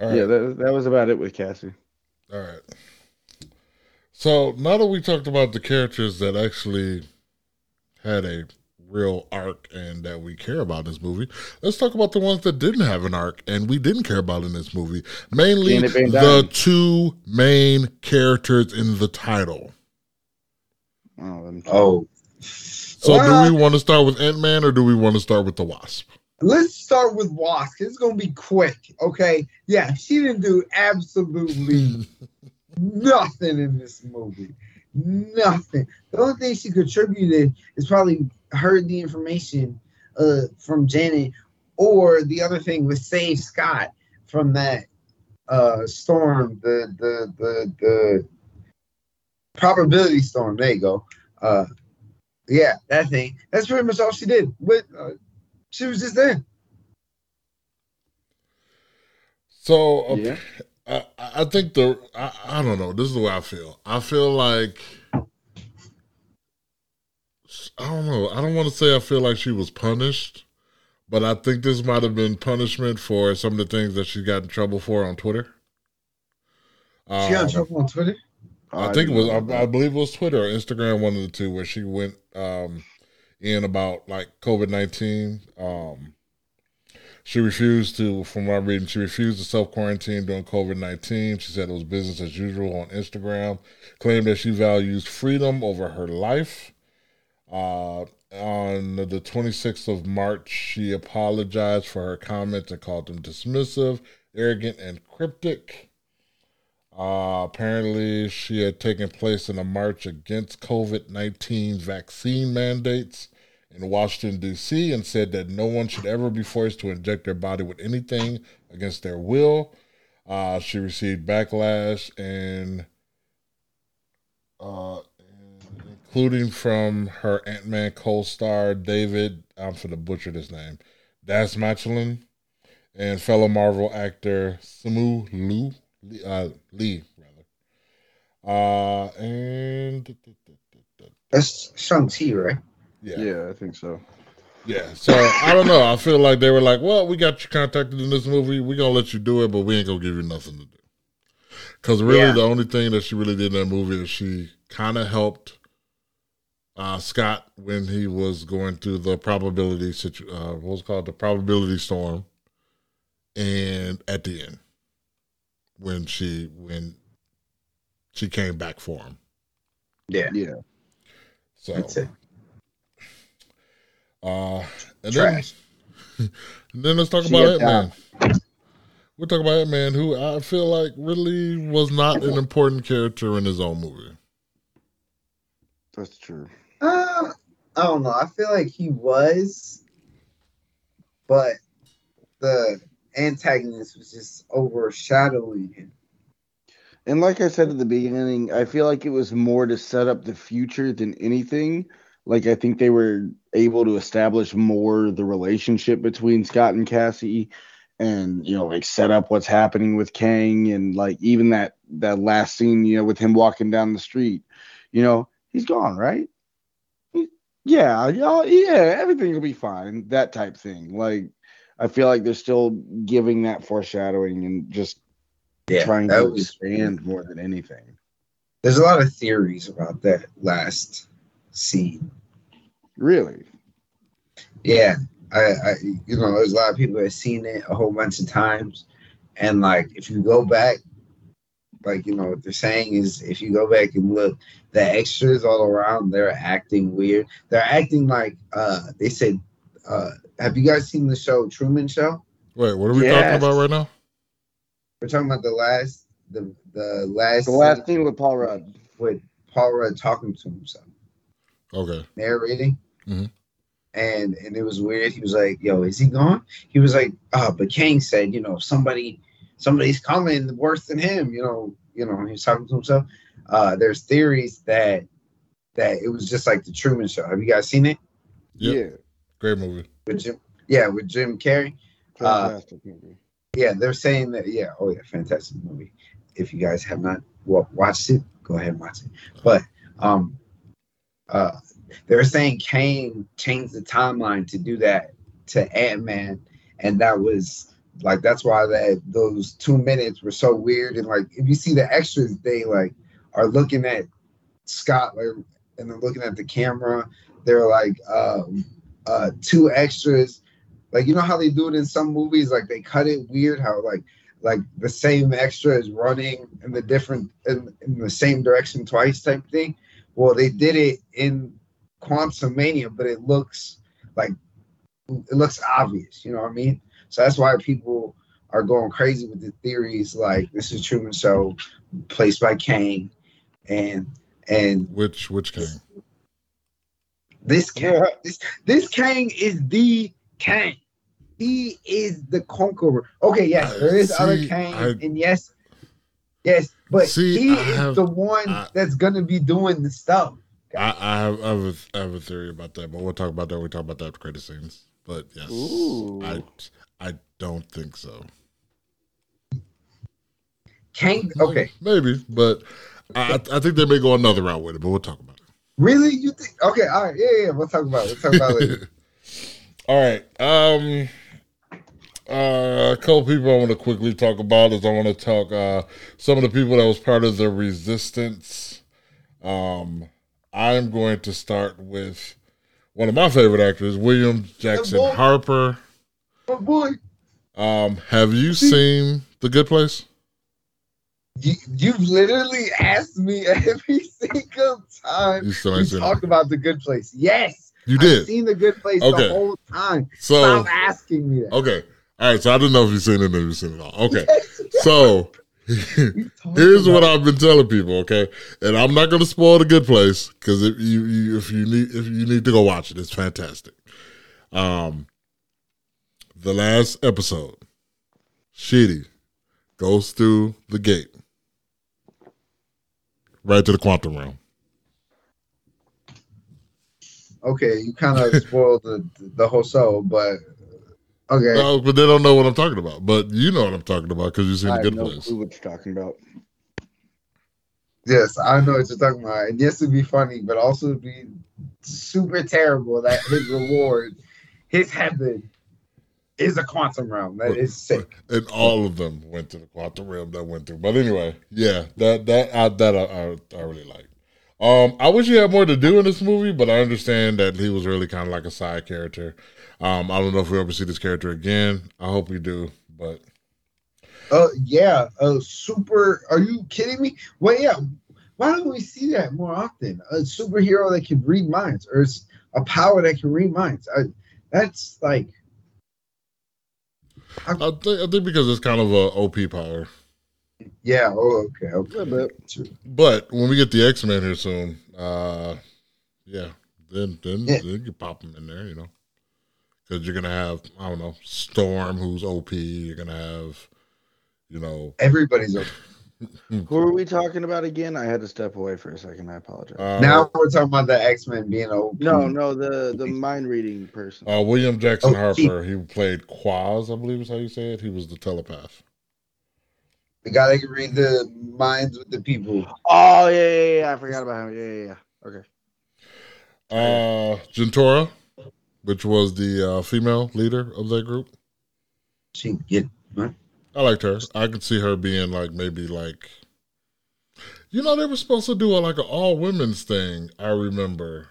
All right. Yeah, that, that was about it with Cassie. All right. So now that we talked about the characters that actually had a real arc and that we care about in this movie, let's talk about the ones that didn't have an arc and we didn't care about in this movie. Mainly the two main characters in the title. Oh. Oh. So Well, do we want to start with Ant Man or do we want to start with the Wasp? Let's start with Wasp. It's gonna be quick, okay? Yeah, she didn't do absolutely nothing in this movie. Nothing. The only thing she contributed is probably heard the information uh, from Janet, or the other thing was save Scott from that uh, storm, the the the the probability storm. There you go. uh, yeah, that thing. That's pretty much all she did. But uh, she was just there. So uh, Yeah. I, I think the I, I don't know. This is the way I feel. I feel like I don't know. I don't want to say I feel like she was punished, but I think this might have been punishment for some of the things that she got in trouble for on Twitter. She got in Um, trouble on Twitter. I think it was I, I believe it was Twitter or Instagram, one of the two, where she went um, in about like COVID nineteen. Um, she refused to, from I'm reading, she refused to self quarantine during COVID nineteen. She said it was business as usual on Instagram. Claimed that she values freedom over her life. Uh, on the 26th of March, she apologized for her comments and called them dismissive, arrogant, and cryptic. Uh, apparently, she had taken place in a march against COVID 19 vaccine mandates in Washington, D.C., and said that no one should ever be forced to inject their body with anything against their will. Uh, she received backlash and, uh, including from her Ant Man co star David, I'm for the butcher this name, Dastmalchian, and fellow Marvel actor Simu Liu Lee, uh, Lee rather. Uh, and That's Shang Chi, right? Yeah, Yeah, I think so. yeah. So I don't know. I feel like they were like, "Well, we got you contacted in this movie. We're gonna let you do it, but we ain't gonna give you nothing to do." Because really, Yeah. the only thing that she really did in that movie is she kind of helped uh, Scott when he was going through the probability situ- uh, what was it called the probability storm, and at the end when she when she came back for him. Yeah. Yeah. So That's it. Uh and Trash. then and then let's talk She about had Ant Man. We'll talk about Ant Man, who I feel like really was not an important character in his own movie. That's true. Uh, I don't know. I feel like he was, but the antagonist was just overshadowing him. And like I said at the beginning, I feel like it was more to set up the future than anything. Like I think they were able to establish more the relationship between Scott and Cassie and you know like set up what's happening with Kang and like even that that last scene, you know, with him walking down the street. You know, he's gone, right? He- Yeah, yeah, yeah, everything will be fine. That type thing. Like I feel like they're still giving that foreshadowing and just trying to was. expand more than anything. There's a lot of theories about that last scene. Really? Yeah, I, I, you know, there's a lot of people that have seen it a whole bunch of times, and like if you go back, like you know what they're saying is if you go back and look, the extras all around they're acting weird. They're acting like uh they said. uh Have you guys seen the show Truman Show? Wait, what are we Yes. talking about right now? We're talking about the last, the the last, The last scene scene with Paul Rudd. with Paul Rudd talking to himself. Okay. narrating. Mhm. And and it was weird. He was like, "Yo, is he gone?" He was like, "Uh, but Kang said, you know, somebody, somebody's coming worse than him." You know, you know, he was talking to himself. Uh, there's theories that that it was just like the Truman Show. Have you guys seen it Yep. Great movie. with Jim? Yeah, with Jim Carrey. Yeah. Uh, Fantastic movie. Yeah, they're saying that. Yeah, oh yeah, fantastic movie. If you guys have not watched it, go ahead and watch it. But um, uh, they were saying Kang changed the timeline to do that to Ant Man, and that was like that's why that those two minutes were so weird. And like, if you see the extras, they like are looking at Scott like, and they're looking at the camera. They're like um, uh, two extras like you know how they do it in some movies like they cut it weird how like like the same extra is running in the different in, in the same direction twice type thing well they did it in Quantumania but it looks like it looks obvious you know what i mean so that's why people are going crazy with the theories like this is truman show placed by Kang and and Which which came? this Kang, this this Kang is the Kang. He is the conqueror. Okay, yes, there is See, other Kang, I- and yes, yes, but See, he I is have- the one I- that's gonna be doing the stuff. I, I have I have, a, I have a theory about that, but we'll talk about that when we talk about the after credit scenes. But yes, Ooh. I I don't think so. Can't okay. Maybe, but I I think they may go another route with it, but we'll talk about it. Really? You think okay, all right, yeah, yeah, we'll talk about it. We'll talk about it later. All right. Um uh, a couple people I want to quickly talk about is I want to talk uh some of the people that was part of the resistance. Um I'm going to start with one of my favorite actors, William Jackson. Harper. Oh boy. Um, have you seen The Good Place? You, you've literally asked me every single time You still we ain't seen talk it. about the good place. Yes. You I've did. seen the good place Okay. the whole time. So Stop asking me that. okay. All right, so I don't know if you've seen it or you've seen it all. Okay. So Here's what I've been telling people, okay? And I'm not going to spoil the good place because if you, you if you need if you need to go watch it, it's fantastic. Um, the last episode, Chidi goes through the gate right to the quantum realm. Okay, you kind of spoiled the the whole show, but okay. No, but they don't know what I'm talking about. But you know what I'm talking about because you've seen I the good no place. clue what you're talking about. Yes, I know what you're talking about. And yes, it'd be funny, but also it'd be super terrible that his reward, his heaven, is a quantum realm. That is sick. and all of them went to the quantum realm that went through. But anyway, yeah, that that I, that I, I, I really like. Um, I wish he had more to do in this movie, but I understand that he was really kind of like a side character. Um, I don't know if we ever see this character again. I hope we do, but Uh, yeah, uh, super. Are you kidding me? Well, yeah. Why don't we see that more often? A superhero that can read minds, or it's a power that can read minds. I, that's like, I think I think because it's kind of a OP power. yeah. Oh, okay, okay. little But when we get the X Men here soon, uh, yeah, then then Yeah. then you pop them in there, you know, because you're gonna have I don't know Storm, who's OP. You're gonna have, you know, Everybody's okay. Who are we talking about again? I had to step away for a second. I apologize. uh, now we're talking about the X Men being OP. no, no, the the mind reading person. Uh, William Jackson Oh, Harper. He played Quaz, I believe is how you say it. He was the telepath. the guy that can read the minds with the people. Oh yeah, yeah, yeah. I forgot about him. Yeah, yeah, yeah. Okay. Uh, Jentorra, which was the uh, female leader of that group. She get I liked her. I could see her being like maybe like, you know, they were supposed to do a, like an all women's thing. I remember,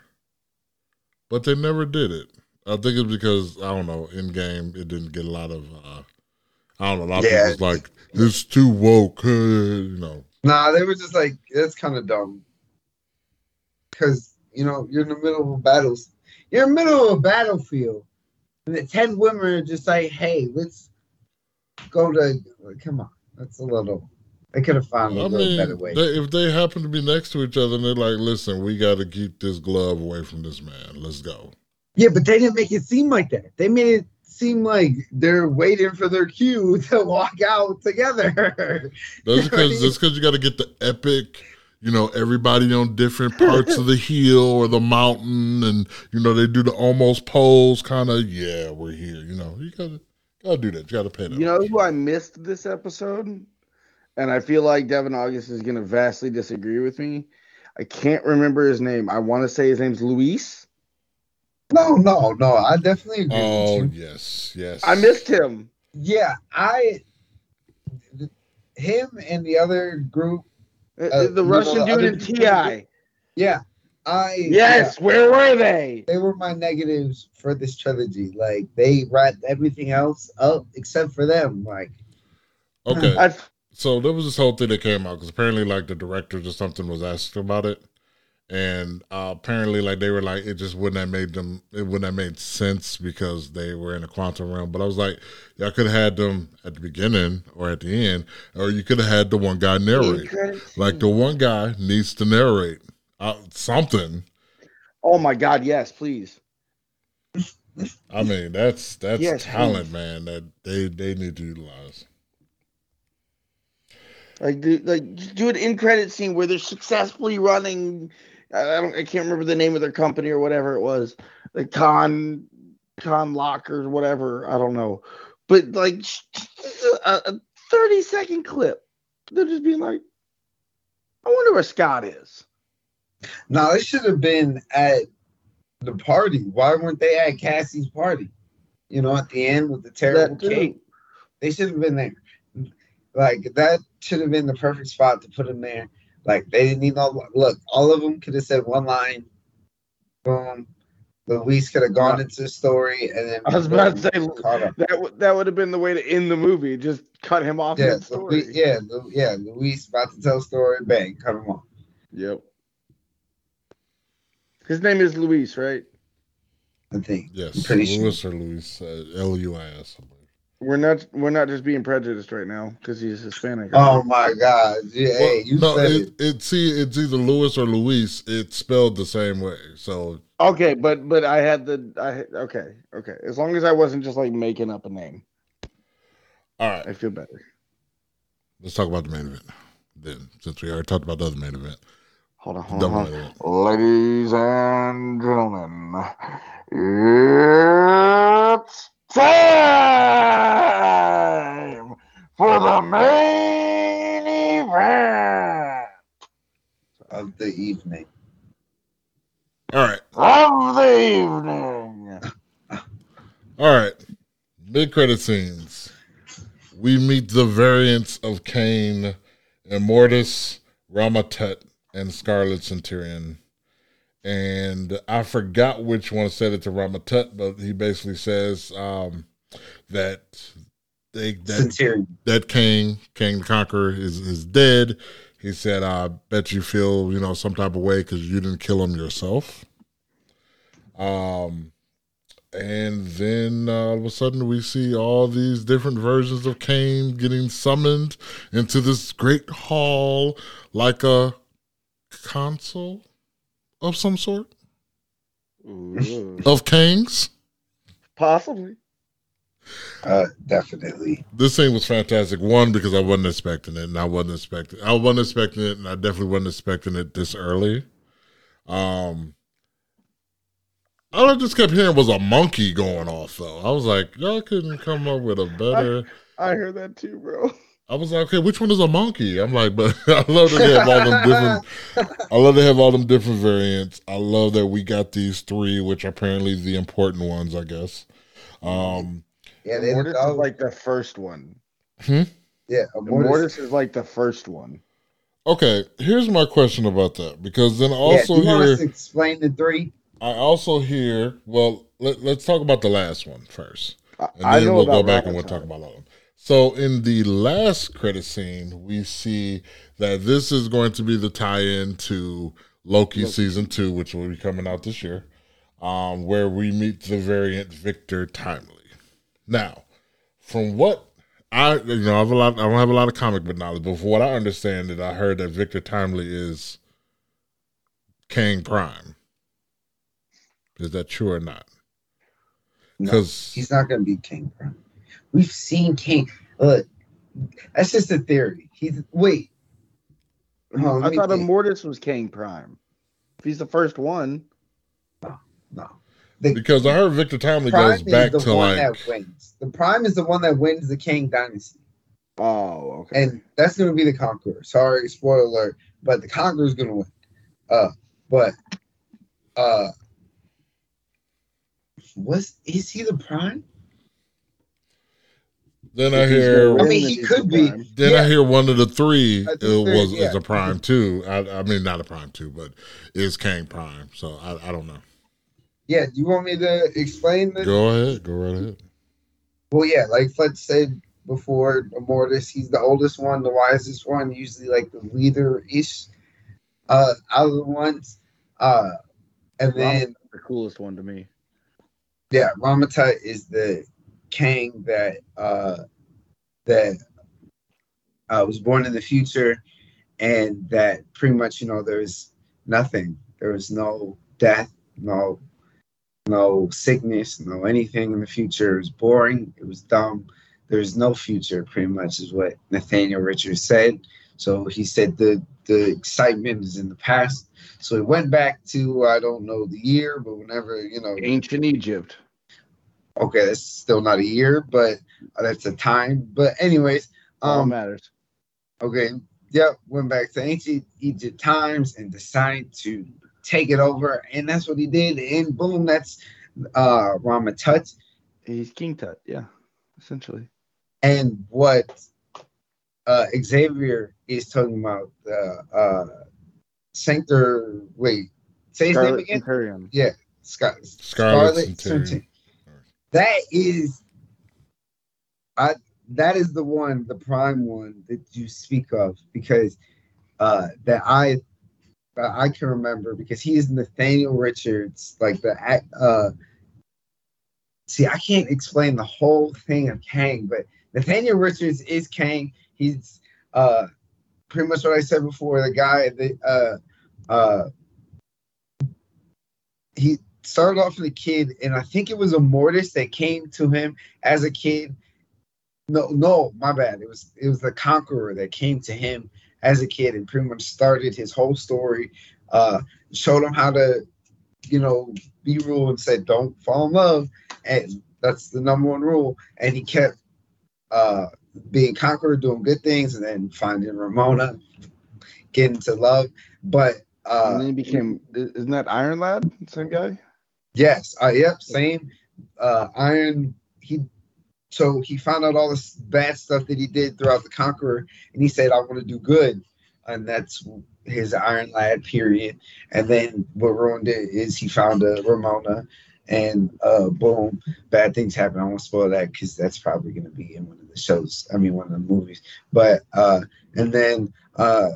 but they never did it. I think it's because I don't know. Endgame, it didn't get a lot of. uh I don't know. A lot Yeah. of people was like, "It's too woke," you know. Nah, they were just like, that's kind of dumb. Because, you know, you're in the middle of a battle. You're in the middle of a battlefield. And the 10 women are just like, hey, let's go to. Come on. That's a little. They could have found a I little mean, better way. they, if they happen to be next to each other and they're like, listen, we got to keep this glove away from this man. Let's go. yeah, but they didn't make it seem like that. They made it seem like they're waiting for their cue to walk out together. That's because that's because you got to get the epic, you know, everybody on different parts of the hill or the mountain, and you know they do the almost pose kind of. Yeah, we're here. You know, you gotta gotta do that. You gotta pay that. You know who I missed this episode? And I feel like Devin August is going to vastly disagree with me. I can't remember his name. I want to say his name's Luis. no, no, no. I definitely agree oh with you. yes, yes. I missed him. Yeah, I. Him and the other group Uh, Uh, the you Russian know, dude in TI. Yeah, I Yes, where were they? they were my negatives for this trilogy. Like they wrapped everything else up except for them. Like Okay, I, so there was this whole thing that came out because apparently, like the directors or something was asked about it, and uh, apparently, like they were like, it just wouldn't have made them, it wouldn't have made sense because they were in the quantum realm. But I was like, y'all could have had them at the beginning or at the end, or you could have had the one guy narrate. Like the one guy needs to narrate uh, something. oh my God, yes, please. I mean, that's that's Yes, talent, man. That they they need to utilize. Like, do, like do an in credit scene where they're successfully running, I don't, I can't remember the name of their company or whatever it was, the con con lockers, whatever. I don't know, but like a, a thirty second clip, they're just being like, I wonder where Scott is. No, it should have been at the party. Why weren't they at Cassie's party? You know, at the end with the terrible cake. They should have been there. Like that should have been the perfect spot to put him there. Like they didn't need no look. All of them could have said one line. Boom. Luis could have gone into the story, and then I was about to say that w- that would have been the way to end the movie. Just cut him off. Yeah, in the story. Lu- yeah, Lu- yeah. Luis about to tell a story. Bang, cut him off. Yep. His name is Luis, right? I think. Yes, I'm pretty sure. Or Luis, uh, L U I S. I believe. We're not we're not just being prejudiced right now because he's Hispanic. Oh my God! Yeah, Well, hey, you no, said it, it. it. See, it's either Lewis or Luis. It's spelled the same way. So Okay, but but I had the I okay okay. As long as I wasn't just like making up a name, all right, I feel better. let's talk about the main event. Then, since we already talked about the other main event, Hold on, hold on. double Hold on. event. Ladies and gentlemen, it's time for the main event of the evening. All right, of the evening. all right. Big credit scenes. We meet the variants of Kang, Immortus, Ramatut, and Scarlet Centurion. And I forgot which one said it to Ramatut, but he basically says um, that they that that Kang, Kang the Conqueror, is is dead. He said, "I bet you feel you know some type of way because you didn't kill him yourself." Um, and then uh, all of a sudden we see all these different versions of Kang getting summoned into this great hall, like a console of some sort Ooh. of kings. Possibly. Uh, definitely. this thing was fantastic. One because I wasn't expecting it, and I wasn't expecting. I wasn't expecting it, and I definitely wasn't expecting it this early. Um, all I just kept hearing was a monkey going off. Though I was like, y'all couldn't come up with a better. I heard that too, bro. I was like, okay, which one is a monkey? I'm like, but I love that they have all them different. I love they have all them different variants. I love that we got these three, which are apparently the important ones, I guess. Um, Yeah, they Mortis oh, is like the first one. Hmm? yeah. The Mortis, Mortis is like the first one. okay, here's my question about that because then yeah, also you want here. us to explain the three? I also hear. Well, let, let's talk about the last one first, I, and I then know we'll go about back and we'll talk about that one. So, in the last credit scene, we see that this is going to be the tie-in to Loki, Loki. season two, which will be coming out this year, um, where we meet the variant Victor Timely. Now, from what I, you know, I have a lot. I don't have a lot of comic book knowledge, but from what I understand, it I heard that Victor Timely is Kang Prime. Is that true or not? No, Because he's not going to be Kang Prime. We've seen King. Look, that's just a theory. He's wait. Hold on, let I thought think. Immortus was Kang Prime. If he's the first one, no. The because I heard Victor Timely Prime goes is back the to one like that wins. The Prime is the one that wins the Kang Dynasty, oh, okay. and that's going to be the Conqueror. Sorry, spoiler alert, but the Conqueror is going to win. Uh, but uh, was is he the Prime? Then I hear I mean, he could be. Then Yeah. I hear one of the three it was yeah. is a prime too. I, I mean not a prime two, but is Kang Prime. So I, I don't know. Yeah, do you want me to explain this? Go ahead, go right ahead. Well, yeah, like Fletch said before, Mortis, he's the oldest one, the wisest one, usually like the leader ish uh, out of the ones. Uh, and then, the coolest one to me. yeah, Ramatut is the king that uh, that uh, was born in the future, and that pretty much, you know, there's nothing. There was no death, no no sickness, no anything in the future. It was boring. It was dumb. There's no future, pretty much, is what Nathaniel Richards said. So he said the the excitement is in the past. So he went back to I don't know the year, but whenever you know, Ancient Egypt. Okay, that's still not a year, but that's a time. But anyways, All um, matters. Okay. Yep. Went back to ancient Egypt times and decided to take it over. And that's what he did. And boom, that's uh Rama Tut. He's King Tut, yeah, essentially. And what uh Xavier is talking about uh uh Sanctor wait, say his name Scarlet again? Centurion. Scar- Scarlet Centurion. Centurion. That is I that is the one, the prime one that you speak of because uh that I I can remember because he is Nathaniel Richards, like the uh see I can't explain the whole thing of Kang, but Nathaniel Richards is Kang. He's uh pretty much what I said before, the guy that uh uh he started off as a kid, and I think it was a mortis that came to him as a kid. No, no, my bad. It was it was the conqueror that came to him as a kid and pretty much started his whole story. Uh, showed him how to, you know, be rule and said don't fall in love, and that's the number one rule. And he kept uh, being conqueror, doing good things, and then finding Ravonna, getting to love. But uh, and then he became isn't that Iron Lad? Same guy? Yes. Uh, yep. Same. Uh, Iron. He. So he found out all this bad stuff that he did throughout the Conqueror, and he said, "I want to do good," and that's his Iron Lad period. And then what ruined it is he found a Ravonna, and uh, boom, bad things happen. I won't spoil that because that's probably going to be in one of the shows. I mean, one of the movies. But uh, and then uh,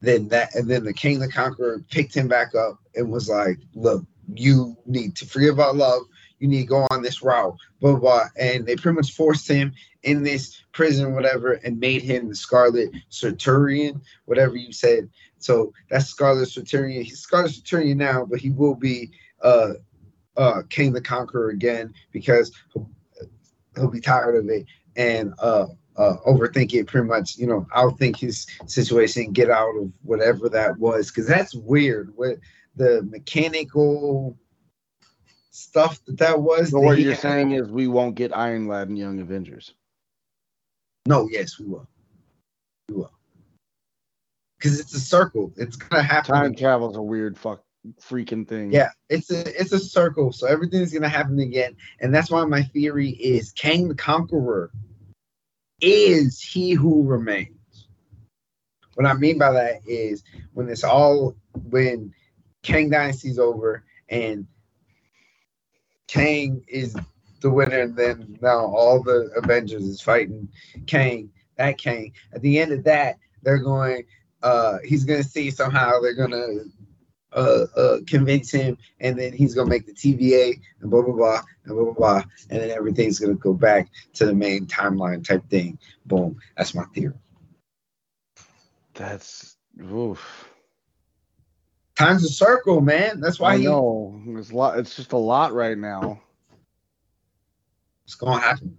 then that and then the Kang the Conqueror picked him back up and was like, "Look." You need to forget about love. You need to go on this route, blah, blah, blah. And they pretty much forced him in this prison, whatever, and made him the Scarlet Centurion, whatever you said. So that's Scarlet Centurion. He's Scarlet Centurion now, but he will be uh uh King the Conqueror again because he'll, he'll be tired of it and uh uh, overthink it pretty much, you know, outthink his situation, get out of whatever that was, because that's weird. What the mechanical stuff that that was. So that what you're had- saying is we won't get Iron Lad and Young Avengers. No, yes, we will. We will. Because it's a circle. It's gonna happen. Time travel's a weird fuck freaking thing. Yeah, it's a it's a circle. So everything's gonna happen again, and that's why my theory is Kang the Conqueror is he who remains. What I mean by that is when it's all when Kang Dynasty's over and Kang is the winner, and then now all the Avengers is fighting Kang. That Kang. At the end of that, they're going. Uh, he's gonna see somehow they're gonna uh, uh, convince him, and then he's gonna make the TVA and blah blah blah and blah blah blah, and then everything's gonna go back to the main timeline type thing. Boom. That's my theory. That's oof. Time's a circle, man. That's why I he, know. It's a lot it's just a lot right now. it's gonna happen.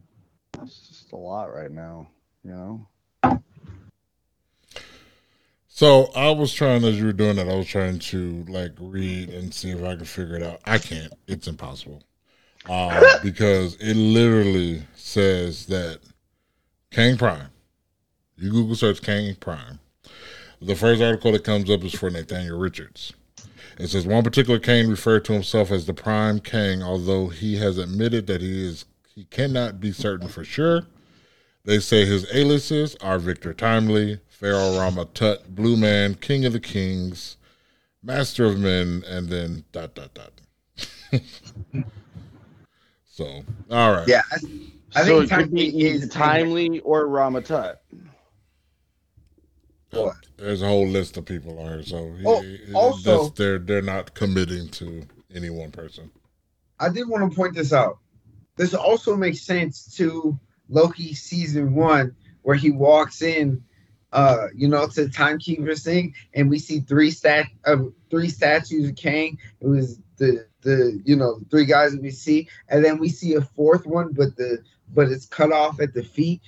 It's just a lot right now, you know? So I was trying as you were doing that, I was trying to like read and see if I could figure it out. I can't. It's impossible. Uh, because it literally says that Kang Prime. You Google search Kang Prime. The first article that comes up is for Nathaniel Richards. It says one particular Kang referred to himself as the Prime Kang, although he has admitted that he is he cannot be certain for sure. They say his aliases are Victor Timely, Pharaoh Rama Tut, Blue Man, King of the Kings, Master of Men, and then dot dot dot. so, all right. Yeah, I, I so think it could timely be is timely or Ramatut. What? There's a whole list of people on here, so Oh, also- they're they're not committing to any one person. I did want to point this out. This also makes sense to Loki season one, where he walks in, uh, you know, to the timekeepers thing, and we see three stat of three statues of Kang. It was the the you know three guys that we see, and then we see a fourth one, but the but it's cut off at the feet.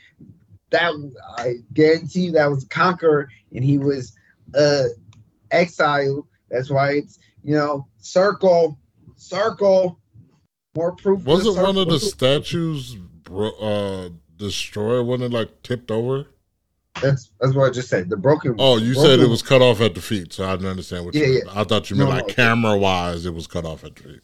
That I guarantee you that was a Conqueror, and he was uh exiled. That's why it's you know circle, circle. More proof. Was the it one of the statues bro- uh destroyed? Wasn't it like tipped over? That's that's what I just said. The broken. Oh, you broken- said it was cut off at the feet, so I didn't understand what you Yeah. I thought you No, meant like no. camera wise, it was cut off at the feet.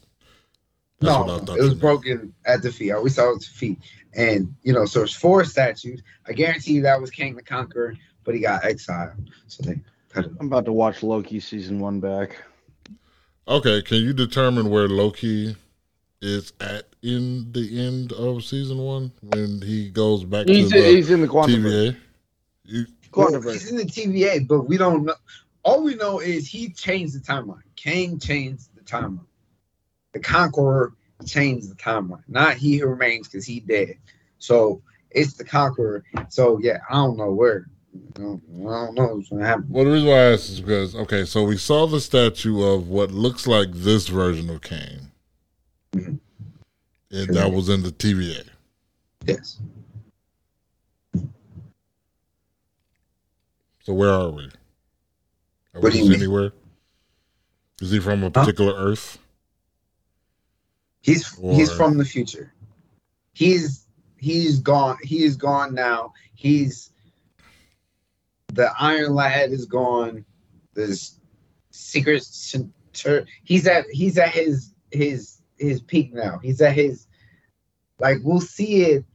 That's No, what I thought it was you broken at the feet. I always saw it at the feet, and you know, so it's four statues. I guarantee you that was Kang the Conqueror, but he got exiled, so they cut it. I'm about to watch Loki season one back. Okay, can you determine where Loki is at in the end of season one when he goes back He's, to the he's in the. TVA? You, Well, he's in the TVA, but we don't know. All we know is he changed the timeline. Kang changed the timeline. The Conqueror changed the timeline, not he who remains because he dead. So it's the Conqueror. So yeah, I don't know where. I don't, I don't know what's gonna happen. well, the reason why I asked is because okay, so we saw the statue of what looks like this version of Kang, Mhm. and that was in the TVA. Yes. So where are we? Are What we anywhere? Is he from a particular Earth? He's he's from the future. He's he's gone. He is gone now. He's the Iron Lad is gone. This secret center. He's at he's at his his his peak now. He's at his like we'll see it.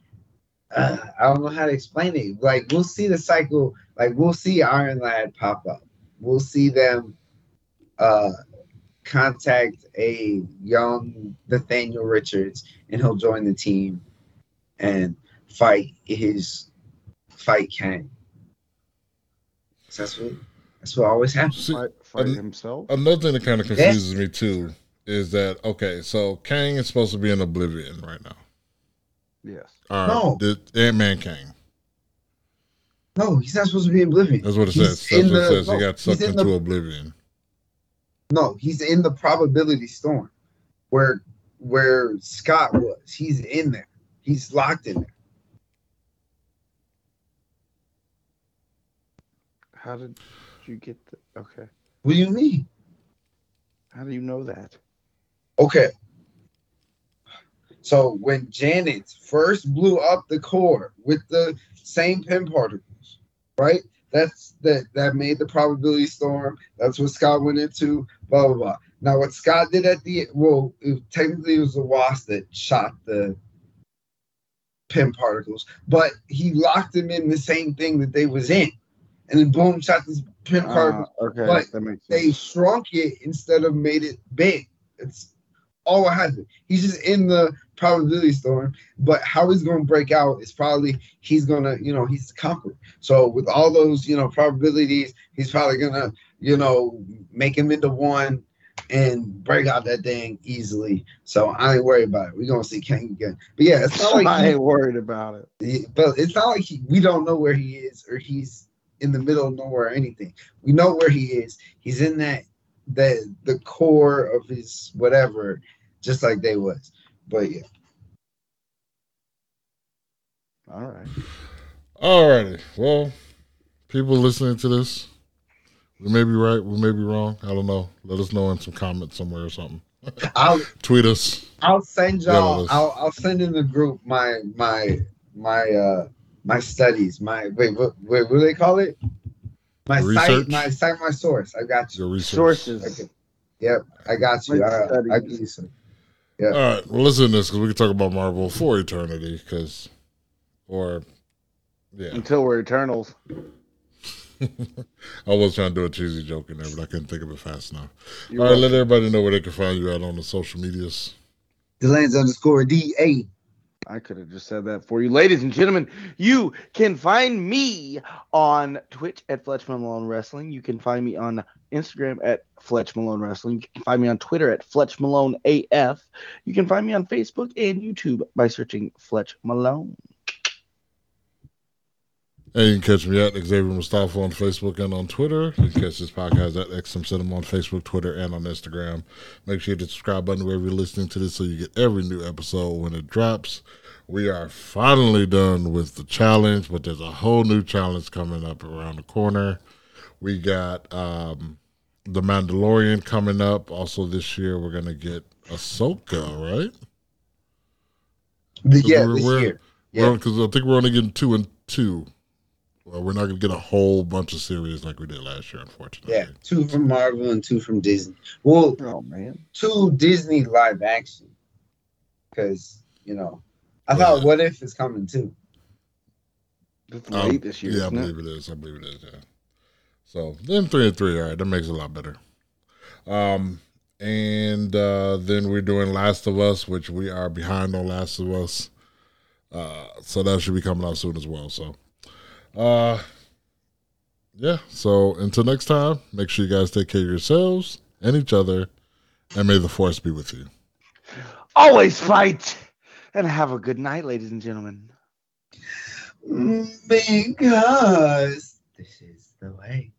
Uh, I don't know how to explain it. Like we'll see the cycle. Like we'll see Iron Lad pop up. We'll see them uh contact a young Nathaniel Richards and he'll join the team and fight his fight Kang. So that's what that's what always happens. See, Fight, fight an- himself. Another thing that kind of confuses me too is that okay, so Kang is supposed to be in Oblivion right now. Yes. All right, No. the Ant Man Kang. No, he's not supposed to be in Oblivion. That's what it He's says. That's what it the- says. no, he got sucked into the- Oblivion. No, he's in the probability storm where where Scott was. He's in there. He's locked in there. How did you get the? Okay. What do you mean? How do you know that? Okay. So when Janet first blew up the core with the same Pym particles, right? That's that that made the probability storm. That's what Scott went into. Blah blah blah. Now what Scott did at the well, it, technically it was the wasp that shot the Pym particles, but he locked them in the same thing that they was in, and then boom, shot this Pym Ah, particles okay, but that makes they shrunk it instead of made it big. It's all what happened. He's just in the probability storm, but how he's going to break out is probably he's going to, you know, he's the conqueror. So with all those, you know, probabilities, he's probably going to, you know, make him into one and break out that thing easily. So I ain't worried about it. We're to see Kang again. But yeah, it's not like I he- ain't worried about it. but it's not like he, we don't know where he is or he's in the middle of nowhere or anything. We know where he is. He's in that the the core of his whatever, just like they was. But yeah, All right. Alrighty. Well, people listening to this, we may be right, we may be wrong. I don't know. Let us know in some comments somewhere or something. I'll Tweet us. I'll send y'all. I'll I'll send in the group my my my uh my studies. My wait what wait what do they call it? My Research? site. My site. My source. I got you. Your research. Sources. Okay. Yep, I got you. My I, I studies. give you some. All right. Well, listen to this because we can talk about Marvel for eternity. Because, or, yeah, Until we're Eternals. I was trying to do a cheesy joke in there, but I couldn't think of it fast enough. You're All right, let everybody know where they can find you out on the social medias. Delans underscore D A. I could have just said that for you. Ladies and gentlemen, you can find me on Twitch at Fletch Malone Wrestling. You can find me on Instagram at Fletch Malone Wrestling. You can find me on Twitter at Fletch Malone AF. You can find me on Facebook and YouTube by searching Fletch Malone. And you can catch me at Xavier Mustafa on Facebook and on Twitter. You can catch this podcast at XM Cinema on Facebook, Twitter, and on Instagram. Make sure you hit the subscribe button wherever you're listening to this so you get every new episode when it drops. We are finally done with the challenge, but there's a whole new challenge coming up around the corner. We got um, the Mandalorian coming up. Also this year, we're gonna get Ahsoka, right? The, yeah, we're- this we're- year. Yeah. Because I think we're only getting two and two. Well, we're not gonna get a whole bunch of series like we did last year, unfortunately. Yeah, two from Marvel and two from Disney. Well, Oh man. two Disney live action. Because, you know, I Yeah. thought What If is coming too. It's Um, late this year. Yeah, I isn't it? believe it is. I believe it is. Yeah. So then three and three. All right, that makes it a lot better. Um, and uh, then we're doing Last of Us, which we are behind on Last of Us. Uh, so that should be coming out soon as well. So, uh, yeah. So until next time, make sure you guys take care of yourselves and each other, and may the force be with you. Always fight and have a good night, ladies and gentlemen. Because this is the way.